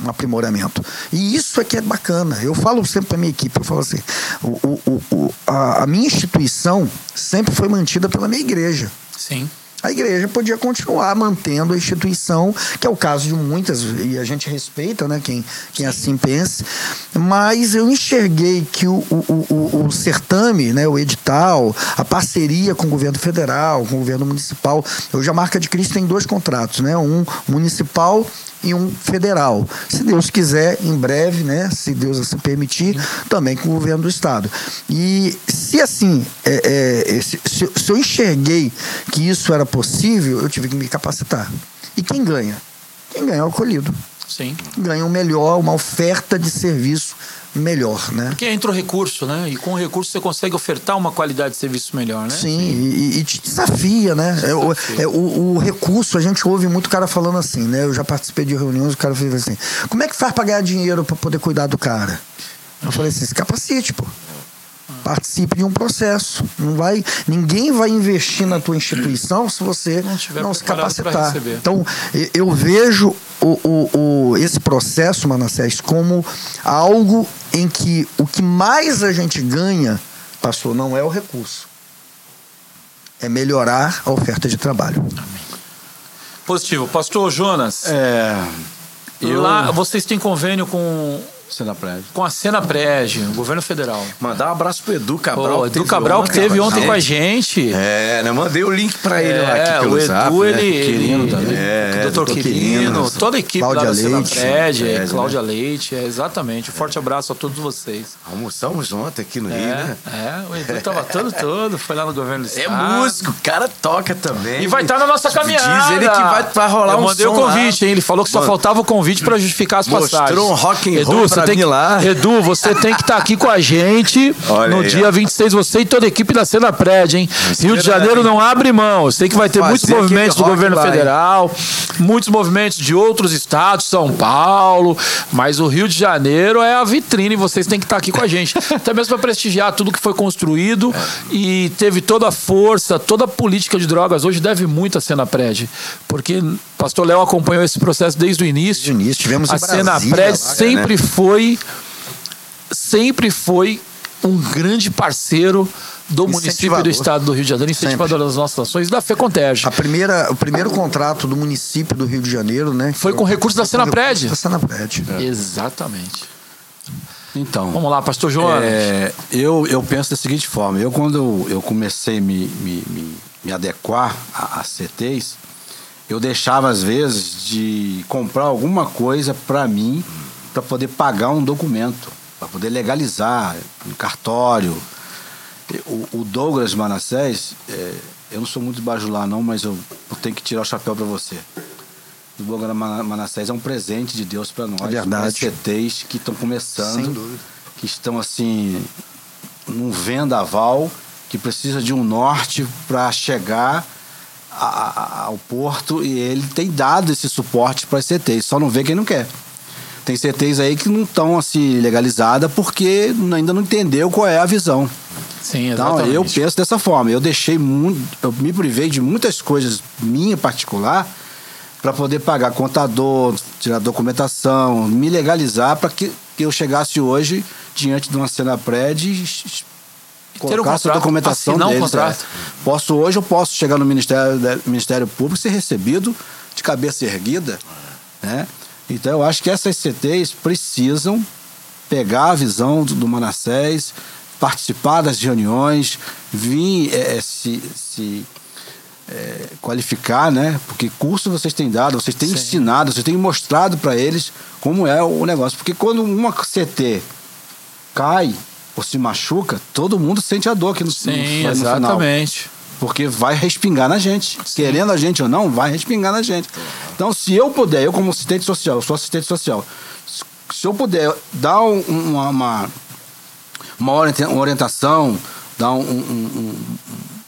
um, aprimoramento. E isso é que é bacana. Eu falo sempre para minha equipe, eu falo assim, o, o, o, a, a minha instituição sempre foi mantida pela minha igreja. Sim a igreja podia continuar mantendo a instituição, que é o caso de muitas, e a gente respeita né, quem, quem assim pense, mas eu enxerguei que o, o, o, o, certame, né, o edital, a parceria com o governo federal, com o governo municipal, hoje a marca de Cristo tem dois contratos, né, um municipal e um federal. Se Deus quiser, em breve, né, se Deus assim permitir, também com o governo do estado. E se assim, é, é, se, se eu enxerguei que isso era possível, eu tive que me capacitar. E quem ganha? Quem ganha é o acolhido. Sim. Ganha um melhor, uma oferta de serviço melhor, né? Porque entra o recurso, né? E com o recurso você consegue ofertar uma qualidade de serviço melhor, né? Sim, E, e, te desafia, né? É, o, é, o, o, recurso, a gente ouve muito cara falando assim, né? Eu já participei de reuniões, o cara fala assim: como é que faz pra ganhar dinheiro para poder cuidar do cara? Eu falei assim: se capacite, pô participe de um processo. Não vai, ninguém vai investir na tua instituição se você não, não se capacitar. Então, eu vejo o, o, o, esse processo, Manassés, como algo em que o que mais a gente ganha, pastor, não é o recurso. É melhorar a oferta de trabalho. Amém. Positivo. Pastor Jonas, é, eu... lá vocês têm convênio com Senapred. Com a Senapred, o governo federal. Mandar um abraço pro Edu Cabral. Pô, Edu Cabral que teve ontem com a gente. É, né? Mandei o link pra ele é, lá aqui pelo o Edu, Zap, ele, né? Quirino também. É, o doutor Quirino, toda a equipe Cláudia lá da Senapred, é, Cláudia Leite, é, exatamente. Um forte abraço a todos vocês. Almoçamos ontem aqui no é, Rio, né? É, o Edu tava todo, todo, foi lá no governo do é estado. É músico, o cara toca também. E vai estar tá na nossa caminhada. Diz ele que vai, vai rolar Eu um mandei o convite, lá. hein? Ele falou que só faltava o convite pra justificar as passagens. Mostrou um rock and roll Edu, pra mim lá. Edu, você tem que estar tá aqui com a gente Olha no aí, dia ó. 26, você e toda a equipe da Cena Prédio, hein? Rio de Janeiro não abre mão. Eu sei que vai ter muitos movimentos do governo vai. federal, muitos movimentos de outros estados, São Paulo, mas o Rio de Janeiro é a vitrine, vocês têm que estar tá aqui com a gente. Até mesmo para prestigiar tudo que foi construído e teve toda a força, toda a política de drogas. Hoje deve muito a Cena Prédio, porque pastor Léo acompanhou esse processo desde o início. Desde o início, tivemos a Cena Prédio sempre né? foi sempre foi um grande parceiro do município e do estado do Rio de Janeiro, incentivador sempre. das nossas ações da FECONTERG. A primeira, o primeiro contrato do município do Rio de Janeiro, né? Foi com recursos da Senapred. Da Senapred. É. Exatamente. Então, vamos lá, Pastor João. É, eu, eu penso da seguinte forma: eu, quando eu comecei a me, me, me, me adequar a, a CTs, eu deixava, às vezes, de comprar alguma coisa para mim, para poder pagar um documento para poder legalizar um cartório. O, o Douglas Manassés, é, eu não sou muito bajular não, mas eu, eu tenho que tirar o chapéu para você. O Douglas Manassés é um presente de Deus para nós. É verdade. CTs que estão começando, que estão assim num vendaval, que precisa de um norte para chegar a, a, ao porto e ele tem dado esse suporte para as CTs. Só não vê quem não quer. Tem CTs aí que não estão assim legalizadas porque ainda não entendeu qual é a visão. Sim, exatamente. Então eu penso dessa forma. Eu deixei muito, eu me privei de muitas coisas minha particular para poder pagar contador, tirar documentação, me legalizar para que, eu chegasse hoje diante de uma cena prédio colocar um essa documentação deles. Um contrato. É. Posso hoje eu posso chegar no Ministério, Ministério Público e ser recebido de cabeça erguida, né? Então eu acho que essas CTs precisam pegar a visão do, do Manassés, participar das reuniões, vir é, se, se é, qualificar, né? Porque curso vocês têm dado, vocês têm Sim. ensinado, vocês têm mostrado para eles como é o negócio. Porque quando uma CT cai ou se machuca, todo mundo sente a dor aqui no, Sim, no, exatamente. Final. Porque vai respingar na gente. Sim. Querendo a gente ou não, vai respingar na gente. Então, se eu puder, eu como assistente social, eu sou assistente social, se eu puder dar uma, uma, uma orientação, dar um, um, um,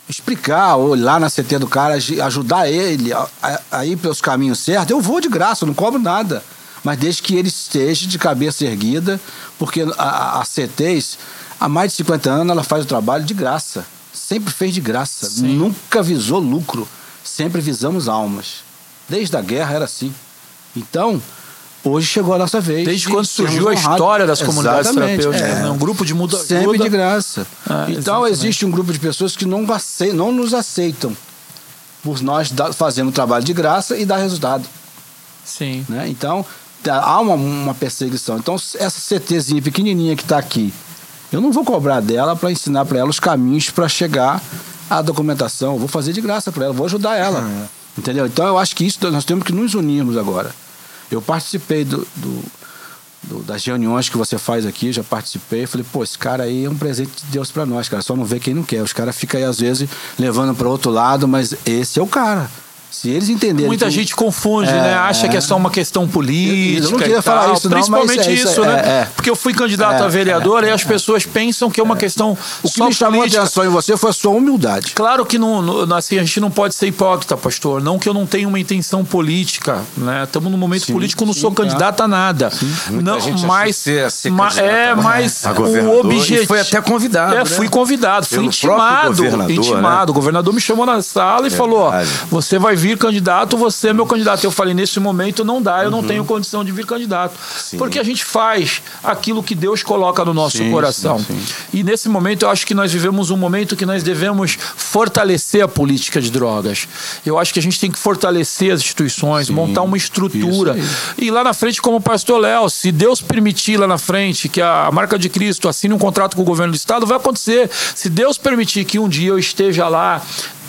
explicar, ou lá na CT do cara, ajudar ele a, a, ir pelos caminhos certos, eu vou de graça, eu não cobro nada. Mas desde que ele esteja de cabeça erguida, porque a, a CTs, há mais de 50 anos, ela faz o trabalho de graça sempre fez de graça, Sim. nunca visou lucro, sempre visamos almas. Desde a guerra era assim. Então, hoje chegou a nossa vez. Desde quando surgiu a história das comunidades Exatamente, terapêuticas, é. né? um grupo de muda Sempre de graça. É, então, existe um grupo de pessoas que não, aceitam, não nos aceitam por nós fazendo um trabalho de graça e dar resultado. Sim. Né? Então, tá, há uma, uma perseguição. Então, essa CTzinha pequenininha que está aqui, eu não vou cobrar dela para ensinar para ela os caminhos para chegar à documentação. Eu vou fazer de graça para ela, vou ajudar ela. Uhum. Entendeu? Então eu acho que isso nós temos que nos unirmos agora. Eu participei do, do, do, das reuniões que você faz aqui, já participei. Falei, pô, esse cara aí é um presente de Deus para nós, cara. Só não vê quem não quer. Os caras ficam aí, às vezes, levando para outro lado, mas esse é o cara. Se eles entenderem. Muita que- gente confunde, É, né? Acha que é é. só uma questão política. Eu não queria e falar tal. isso, não, mas Principalmente é isso, isso, é, né? é. Porque eu fui candidato É, a vereador e as pessoas pensam que é uma questão O que só me chamou a atenção em você foi a sua humildade. Claro que não, não- assim, a gente não pode ser hipócrita, pastor. Não que eu não tenha uma intenção política, né? Estamos num momento Sim, político, eu não sim, sou claro. candidato a nada. Muita Não, mas, que você ia ser ma- candidato é, mas o objetivo foi até convidado, É, né? fui convidado, fui Pelo intimado, governador, intimado. né? O governador me chamou na sala e falou. "Você vai vir candidato, você é meu candidato". Eu falei: "Nesse momento não dá, eu Uhum. não tenho condição de vir candidato". Porque a gente faz aquilo que Deus coloca no nosso Sim, coração. sim, sim. E nesse momento eu acho que nós vivemos um momento que nós devemos fortalecer a política de drogas. Eu acho que a gente tem que fortalecer as instituições, montar uma estrutura. E lá na frente, como o pastor Léo, se Deus permitir lá na frente que a marca de Cristo assine um contrato com o governo do estado, vai acontecer. Se Deus permitir que um dia eu esteja lá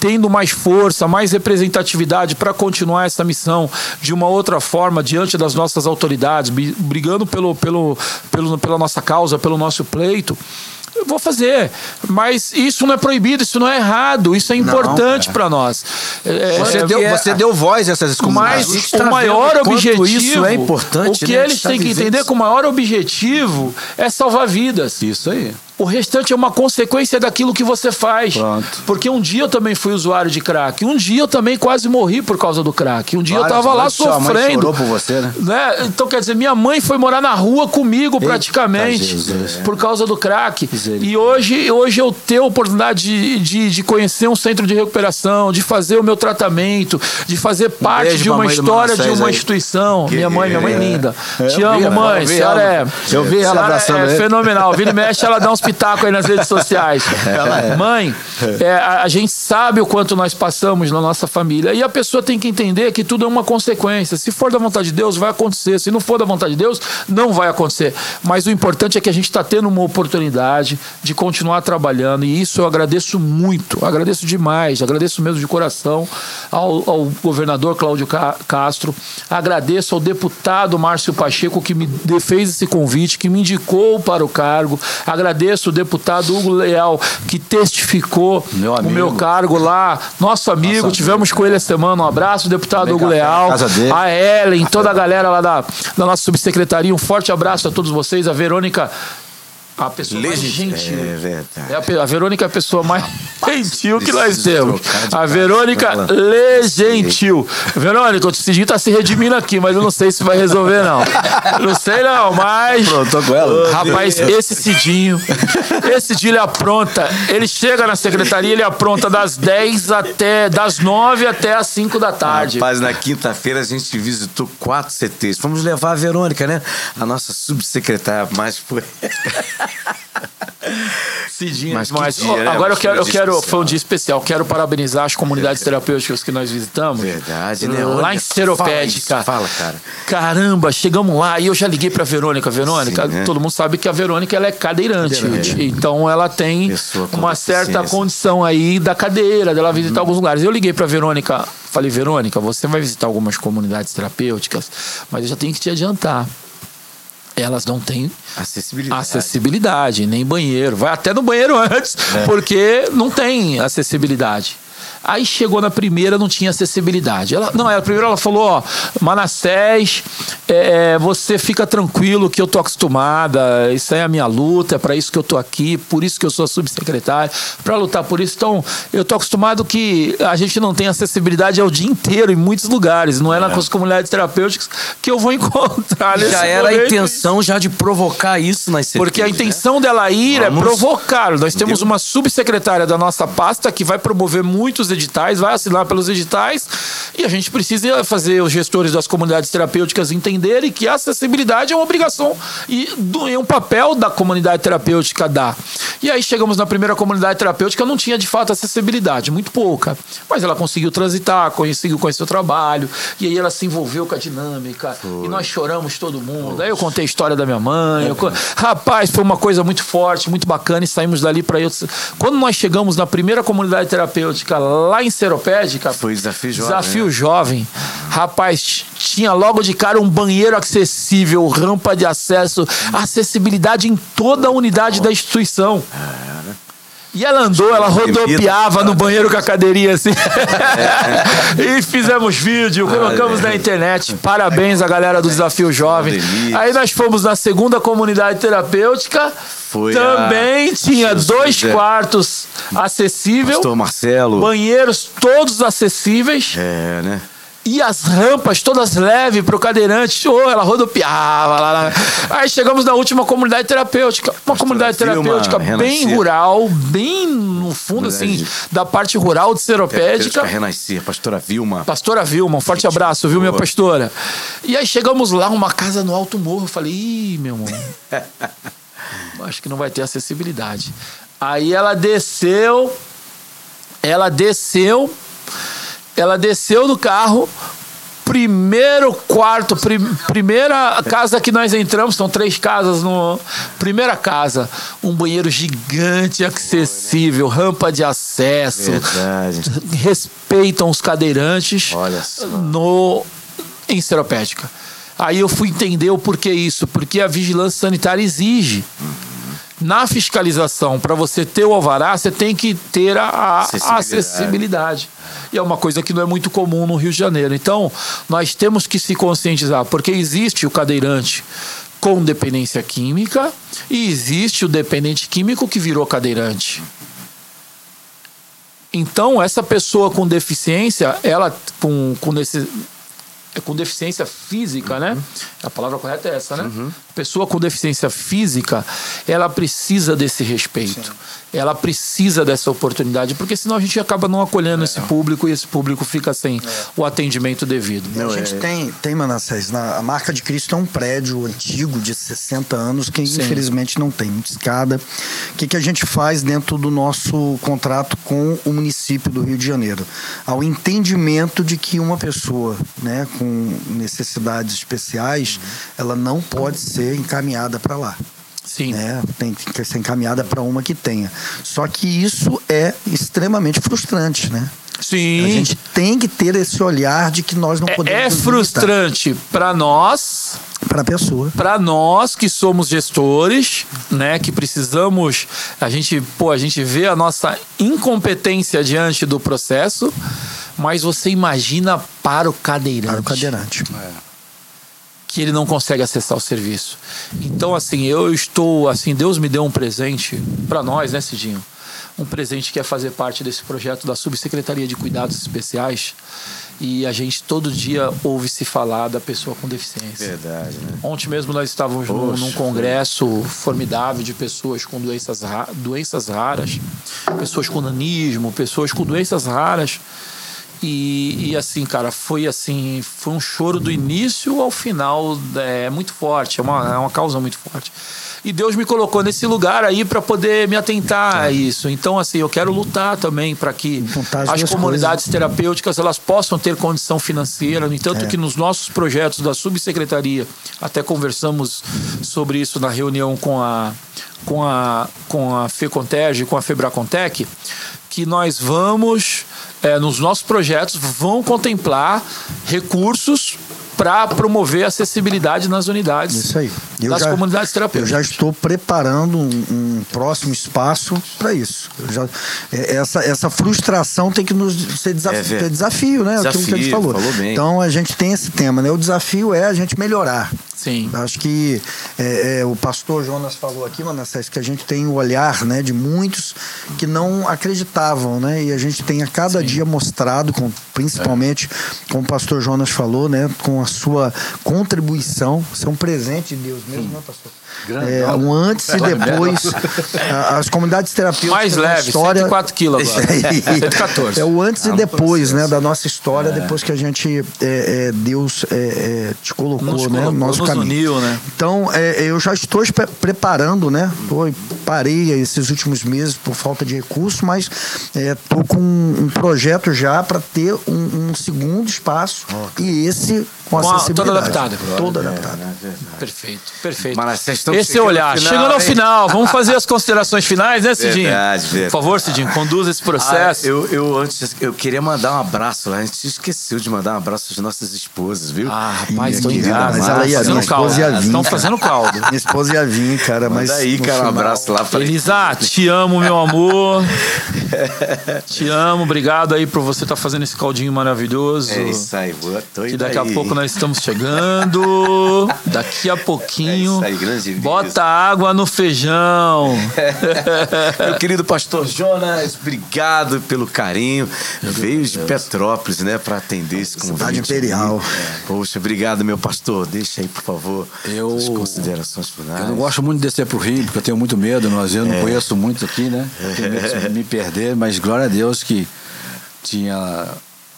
tendo mais força, mais representatividade para continuar essa missão de uma outra forma diante das nossas autoridades, brigando pelo, pelo, pelo, pela nossa causa, pelo nosso pleito. Eu vou fazer, mas isso não é proibido, isso não é errado, isso é importante para nós. É, Você, é, deu, é- você deu voz a essas mas comunidades. Gente tá o maior objetivo, isso é importante, o que né? Eles tá têm que entender isso. que o maior objetivo é salvar vidas. Isso aí. O restante é uma consequência daquilo que você faz. Pronto. Porque um dia eu também fui usuário de crack. Um dia eu também quase morri por causa do crack. Um dia Várias eu tava lá vezes sua mãe sofrendo. por você, né? Né? Então, quer dizer, minha mãe foi morar na rua comigo praticamente Jesus. por causa do crack. E hoje, hoje eu tenho a oportunidade de, de, de conhecer um centro de recuperação, de fazer o meu tratamento, de fazer parte beijo de uma história de uma aí. instituição. Minha mãe, minha mãe linda. É, Te eu amo, vi, mãe. eu vi ela. é. Eu vi ela senhora abraçando é ele. fenomenal. Vira e mexe, ela dá uns pitacos aí nas redes sociais. é. Mãe, é, a, a gente sabe o quanto nós passamos na nossa família. E a pessoa tem que entender que tudo é uma consequência. Se for da vontade de Deus, vai acontecer. Se não for da vontade de Deus, não vai acontecer. Mas o importante é que a gente está tendo uma oportunidade de continuar trabalhando. E isso eu agradeço muito. Agradeço demais. Agradeço mesmo de coração ao, ao governador Cláudio Ca- Castro. Agradeço ao deputado Márcio Pacheco que me fez esse convite, que me indicou para o cargo. Agradeço o deputado Hugo Leal que testificou Meu o meu cargo lá. Nosso amigo, tivemos com ele essa semana. Um abraço, deputado Hugo Leal. A Ellen, toda a galera lá da, da nossa subsecretaria. Um forte abraço a todos vocês. A Verônica, a pessoa mais Legítimo. gentil. É verdade. É a, a Verônica é a pessoa mais gentil que nós temos. A Verônica. Legentil. Verônica, o Cidinho tá se redimindo aqui, mas eu não sei se vai resolver, não. Não sei, não, mas. Pronto, tô com ela. Rapaz, esse Cidinho, esse Cidinho ele apronta. Ele chega na secretaria, ele apronta das 10 até. das 9 até as 5 da tarde. Rapaz, na quinta-feira a gente visitou quatro CTs. Fomos levar a Verônica, né? A nossa subsecretária mais Mas mas, dia, né? agora eu quero, foi eu um dia quero, especial. foi um dia especial. Quero parabenizar as comunidades terapêuticas que nós visitamos. Verdade, né? Lá Olha, em Seropédica. fala fala, cara. Caramba, chegamos lá e eu já liguei pra Verônica. Verônica, Sim, né? todo mundo sabe que a Verônica ela é cadeirante. Então ela tem Pessoa uma certa condição aí da cadeira, dela visitar alguns lugares. Eu liguei pra Verônica, falei, Verônica, você vai visitar algumas comunidades terapêuticas, mas eu já tenho que te adiantar. Elas não têm Acessibilidade. acessibilidade, nem banheiro. Vai até no banheiro antes, porque não tem acessibilidade. Aí chegou na primeira, não tinha acessibilidade. Ela, não, ela, primeiro ela falou, ó, Manassés, é, é, você fica tranquilo que eu tô acostumada, isso aí é a minha luta, é para isso que eu tô aqui, por isso que eu sou subsecretário, para lutar por isso. Então, eu tô acostumado que a gente não tem acessibilidade ao dia inteiro em muitos lugares, não é nas comunidades terapêuticas que eu vou encontrar nesse Já era a momento. intenção já de provocar isso nas CTs. Porque a né? intenção dela ir Vamos- é provocar. Nós temos Entendeu? uma subsecretária da nossa pasta que vai promover muitos editais, vai assinar pelos editais, e a gente precisa fazer os gestores das comunidades terapêuticas entenderem que a acessibilidade é uma obrigação e é um papel da comunidade terapêutica dar. E aí chegamos na primeira comunidade terapêutica, não tinha de fato acessibilidade, muito pouca. Mas ela conseguiu transitar, conseguiu conhecer o trabalho, e aí ela se envolveu com a dinâmica, e nós choramos todo mundo. Aí eu contei a história da minha mãe. eu co- Rapaz, foi uma coisa muito forte, muito bacana, e saímos dali para eu. Quando nós chegamos na primeira comunidade terapêutica lá em Seropédica, Foi desafio jovem, Desafio né? jovem. Rapaz, tinha logo de cara um banheiro acessível, rampa de acesso, acessibilidade em toda a unidade da instituição. E ela andou, ela rodopiava no banheiro com a cadeirinha assim. e fizemos vídeo, colocamos na internet. Parabéns à galera do Desafio Jovem. Aí nós fomos na segunda comunidade terapêutica. Foi Também a- tinha dois quartos acessíveis, Pastor Marcelo. banheiros todos acessíveis. É, né? E as rampas todas leves pro cadeirante. Oh, ela rodopiava lá, lá. Aí chegamos na última comunidade terapêutica. Uma comunidade terapêutica bem rural, bem no fundo, assim, da parte rural de Seropédica. Renascer, pastora Vilma. Pastora Vilma, um forte abraço, viu, minha pastora? E aí chegamos lá, uma casa no alto morro. Eu falei, ih, meu irmão, acho que não vai ter acessibilidade. Aí ela desceu, ela desceu, ela desceu do carro. Primeiro quarto, prim- primeira casa que nós entramos, são três casas no. Primeira casa, um banheiro gigante, acessível, rampa de acesso, Verdade. respeitam os cadeirantes no em Seropédica. Aí eu fui entender o porquê isso, porque a vigilância sanitária exige. Na fiscalização, para você ter o alvará, você tem que ter a, a Acessibilidade. acessibilidade. E é uma coisa que não é muito comum no Rio de Janeiro. Então, nós temos que se conscientizar, porque existe o cadeirante com dependência química e existe o dependente químico que virou cadeirante. Então, essa pessoa com deficiência, ela com, com, nesse, é com deficiência física, né? A palavra correta é essa, né? Pessoa com deficiência física, ela precisa desse respeito. Ela precisa dessa oportunidade, porque senão a gente acaba não acolhendo esse público e esse público fica sem o atendimento devido. A gente é- tem, tem Manassés, na, a marca de Cristo é um prédio antigo de 60 anos que infelizmente não tem muita escada. O que, que a gente faz dentro do nosso contrato com o município do Rio de Janeiro? Ao entendimento de que uma pessoa né, com necessidades especiais, ela não pode ser encaminhada para lá. Sim. né? Tem que ser encaminhada para uma que tenha. Só que isso é extremamente frustrante, né? Sim. A gente tem que ter esse olhar de que nós não É- podemos é nos frustrante para nós, para a pessoa. para nós que somos gestores, né, que precisamos, a gente, pô, a gente vê a nossa incompetência diante do processo, mas você imagina para o cadeirante, Para o cadeirante. que ele não consegue acessar o serviço. Então, assim, eu estou, assim, Deus me deu um presente para nós, né, Cidinho? Um presente que é fazer parte desse projeto da Subsecretaria de Cuidados Especiais. E a gente todo dia ouve se falar da pessoa com deficiência. Verdade, né? Ontem mesmo nós estávamos num, Poxa. num congresso formidável de pessoas com doenças, ra- doenças raras, pessoas com nanismo, pessoas com doenças raras. E, e assim, cara, foi assim, foi um choro do início ao final, é muito forte, é uma, é uma causa muito forte. E Deus me colocou nesse lugar aí para poder me atentar a isso. Então, assim, eu quero lutar também para que Juntar as as comunidades terapêuticas elas possam ter condição financeira. No entanto, É. que nos nossos projetos da subsecretaria, até conversamos sobre isso na reunião com a com a com a FECONTEG, com a Febracontec, que nós vamos é, nos nossos projetos vão contemplar recursos para promover a acessibilidade nas unidades Isso aí. Eu das já- comunidades Eu terapêuticas. já estou preparando um, um próximo espaço para isso. Eu já- é- essa, essa frustração tem que nos ser desafio, É, desafio, né? Aquilo que a gente Desafio, falou. falou bem. Então a gente tem esse tema, né? O desafio é a gente melhorar. Sim. Acho que é, é, o pastor Jonas falou aqui, Manassés, que a gente tem o olhar né, de muitos que não acreditavam, né? E a gente tem a cada dia mostrado, com, principalmente, como o pastor Jonas falou, né? Com a sua contribuição. Isso é um presente de Deus mesmo, né, pastor? É, um antes e depois. A- As comunidades terapêuticas. Mais leve, história, 104 quilos agora. Isso aí. 114. É o antes Ah, e no depois, processo. né? Da nossa história, depois que a gente. é, é, Deus é, é, te colocou, Nos né? colocou, nosso nos caminho. uniu, né? Então, é, eu já estou preparando, né? Tô, parei esses últimos meses por falta de recurso, mas estou com um, projeto já para ter um, um segundo espaço e esse com Com a- acessibilidade. toda adaptada. Toda adaptada. Perfeito, perfeito. Manassés, estamos Esse é chegando olhar. ao final, Chegando ao hein? final, vamos fazer as considerações finais, né, Cidinho? Verdade, verdade. Por favor, Cidinho, conduza esse Ah, processo. eu, eu antes eu queria mandar um abraço lá. A gente esqueceu de mandar um abraço às nossas esposas, viu? Ah, rapaz, Minha ligado. querida, mas ela ia Fazendo vir, a esposa ia caldo. vir, Estão fazendo caldo. Minha esposa ia vir, cara, mas. Manda aí, cara, um abraço lá pra Elisa, te amo, meu amor. te amo, obrigado aí por você estar fazendo esse caldinho maravilhoso. É isso aí, boa. Tô Que daqui a aí. pouco nós estamos chegando. Daqui a pouquinho. É isso aí. Bota água no feijão. Meu querido pastor Jonas, obrigado pelo carinho. Veio de Petrópolis, né, para atender esse convite. Cidade Imperial. É. Poxa, obrigado, meu pastor. Deixa aí, por favor, Eu- as considerações finais. Eu não gosto muito de descer pro Rio, porque eu tenho muito medo, mas eu não É. conheço muito aqui, né? Eu tenho medo de me perder, mas glória a Deus que tinha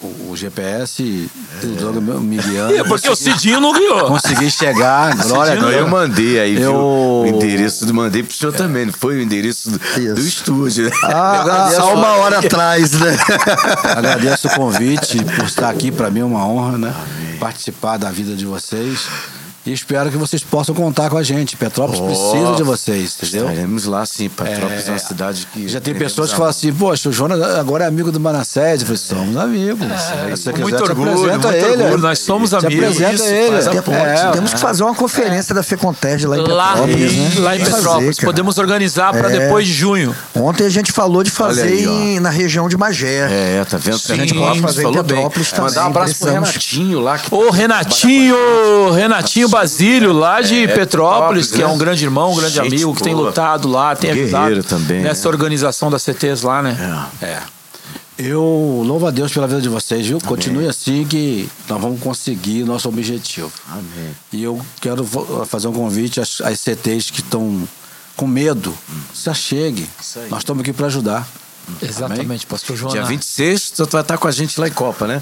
o, o GPS É. o droga me guiando. É porque o Cidinho não guiou. Consegui chegar, glória a eu mandei aí, viu? Eu- O endereço do mandei pro senhor também, não foi o endereço do, do estúdio. né? Ah, ah, há uma hora atrás, né? Agradeço o convite por estar aqui, para mim é uma honra, né? Participar da vida de vocês. E espero que vocês possam contar com a gente. Petrópolis Oh, precisa de vocês, entendeu? Estaremos lá sim, Petrópolis é, uma cidade que. Já tem pessoas que falam assim, poxa, o Jonas agora é amigo do Manassés. Eu falei, somos amigos. Se quiser, muito orgulho, muito ele. orgulho. Nós somos Te amigos. apresenta Isso, ele. faz a É, ponte. é. Temos que fazer uma conferência da Feconteste lá em Lá, Petrópolis, né? lá em Petrópolis. Podemos organizar para É. depois de junho. Ontem a gente falou de fazer aí, em- na região de Magé. É, tá vendo? Sim, a gente pode fazer em falou bem. Petrópolis também, Mandar um abraço pro Renatinho lá. Que Ô, Renatinho, Renatinho Basílio, lá de É, Petrópolis, que é né? um grande irmão, um grande Gente amigo, que tem lutado lá, tem ajudado também, nessa né? organização das CTs lá, né? É. Eu louvo a Deus pela vida de vocês, viu? Continue assim que nós vamos conseguir nosso objetivo. Amém. E eu quero fazer um convite às, às CTs que estão com medo. Se achegue. Nós estamos aqui para ajudar. Exatamente, pastor João. Dia 26, tu vai estar com a gente lá em Copa, né?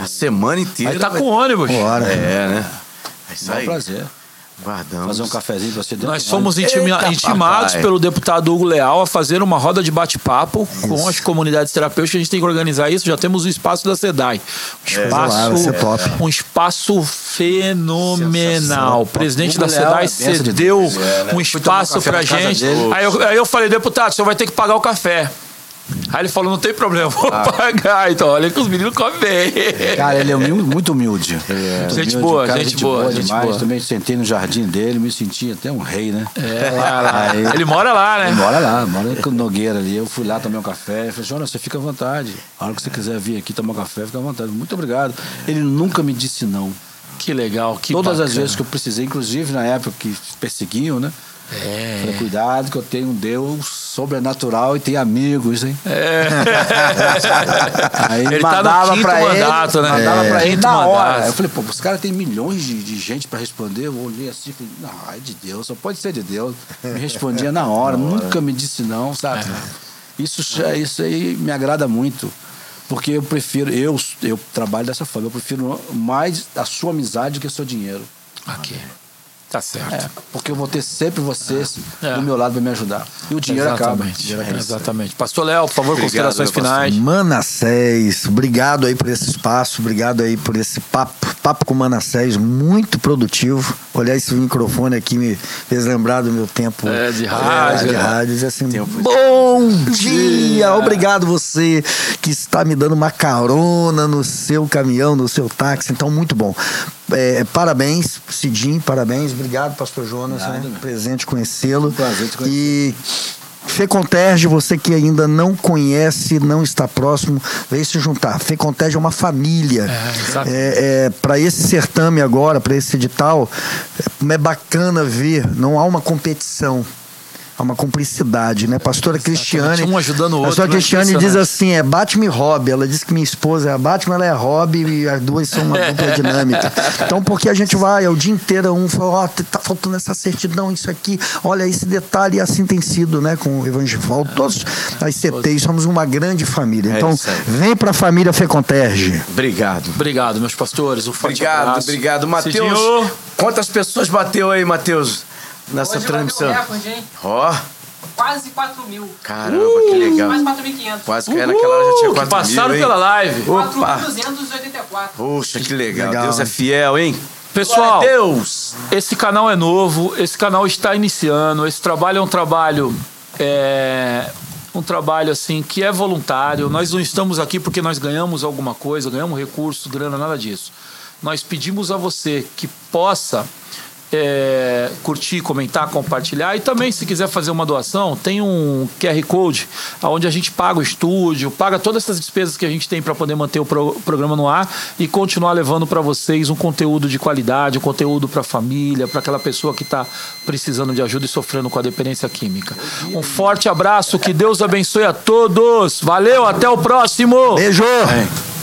A semana inteira. Aí tá vai- com ônibus. Bora. É, né? É isso É um aí. prazer. Guardamos. Fazer um cafezinho para você dentro Nós ônibus. intima- Eita, intimados papai. pelo deputado Hugo Leal a fazer uma roda de bate-papo com as comunidades terapêuticas. A gente tem que organizar isso. Já temos o espaço da SEDAI. Um espaço, Vai lá, vai ser top. um espaço fenomenal. O presidente da Hugo Leal SEDAI é benção de cedeu Deus. um Fui tomar espaço pra gente. Aí eu, aí eu falei, deputado, o senhor vai ter que pagar o café. Aí ele falou, não tem problema, vou Ah. pagar. Então, olha que os meninos comem bem. Cara, ele é muito humilde. Muito Gente humilde, boa, cara, gente boa, gente demais. boa. Também sentei no jardim dele, me senti até um rei, né? É. Aí- Ele mora lá, né? Ele mora lá, mora com o Nogueira ali. Eu fui lá tomar um café. Falei, Jonas, você fica à vontade. A hora que você quiser vir aqui tomar um café, fica à vontade. Muito obrigado. Ele nunca me disse não. Que legal, que Todas as bacana. vezes que eu precisei, inclusive na época que perseguiam, né? É. Falei, cuidado que eu tenho um Deus sobrenatural e tenho amigos, hein? É. Aí Ele tá mandava quinto pra ele, mandato, né? mandava É. pra ele na hora. mandato. Eu falei, pô, os caras têm milhões de, de gente pra responder. Eu olhei assim e falei, não, é de Deus, só pode ser de Deus. Me respondia na hora, nunca me disse não, sabe? É. Isso, isso aí me agrada muito. Porque eu prefiro, eu, eu trabalho dessa forma, eu prefiro mais a sua amizade do que o seu dinheiro. Aqui. Tá certo. É, porque eu vou ter sempre vocês É. do meu lado pra me ajudar. E o dinheiro acaba. Exatamente. Exatamente. Pastor Léo, por favor, Obrigado, considerações finais. Manassés, obrigado aí por esse espaço, obrigado aí por esse papo, papo com Manassés, muito produtivo. Olhar esse microfone aqui me fez lembrar do meu tempo É, de rádio, de né? rádio, dizer assim, Tempo de- bom dia, obrigado você que está me dando uma carona no seu caminhão, no seu táxi, então muito bom. É, parabéns, Cidinho, parabéns, obrigado, Pastor Jonas, né? meu. presente conhecê-lo. Prazer te conhecer. E Feconterge, você que ainda não conhece, não está próximo, vem se juntar. Feconterge é uma família. É, exato. É, para esse certame agora, para esse edital, é, é bacana ver, não há uma competição. Há uma cumplicidade, né? Pastora Cristiane. um ajudando o outro, Pastora né? Cristiane diz assim: é Batman e Hobby. Ela diz que minha esposa é a Batman, ela é a Hobby e as duas são uma dupla dinâmica. Então, porque a gente vai é o dia inteiro, um fala, ó, tá faltando essa certidão, isso aqui, olha esse detalhe, e assim tem sido, né, com o Evangelival. Todos as CTs somos uma grande família. É Então, vem pra família Feconterge. Obrigado. Obrigado, meus pastores. Um forte Obrigado, abraço. obrigado. Matheus, quantas pessoas bateu aí, Matheus, nessa Hoje transmissão? Ó, quase 4 mil. Caramba, que legal. Quase 4.500. Quase que naquela hora já tinha Uh, que 4 passaram mil, hein? pela live. Opa! 4.284. Poxa, que legal. Legal. Deus é fiel, hein? Pessoal, Glória Deus! esse canal é novo, esse canal está iniciando, esse trabalho é um trabalho é, um trabalho assim que é voluntário. Nós não estamos aqui porque nós ganhamos alguma coisa, ganhamos recurso, grana, nada disso. Nós pedimos a você que possa é, curtir, comentar, compartilhar e também se quiser fazer uma doação, tem um QR Code onde a gente paga o estúdio, paga todas essas despesas que a gente tem para poder manter o pro- programa no ar e continuar levando para vocês um conteúdo de qualidade, um conteúdo para a família, para aquela pessoa que está precisando de ajuda e sofrendo com a dependência química. Um forte abraço, que Deus abençoe a todos. Valeu, até o próximo. Beijo! É.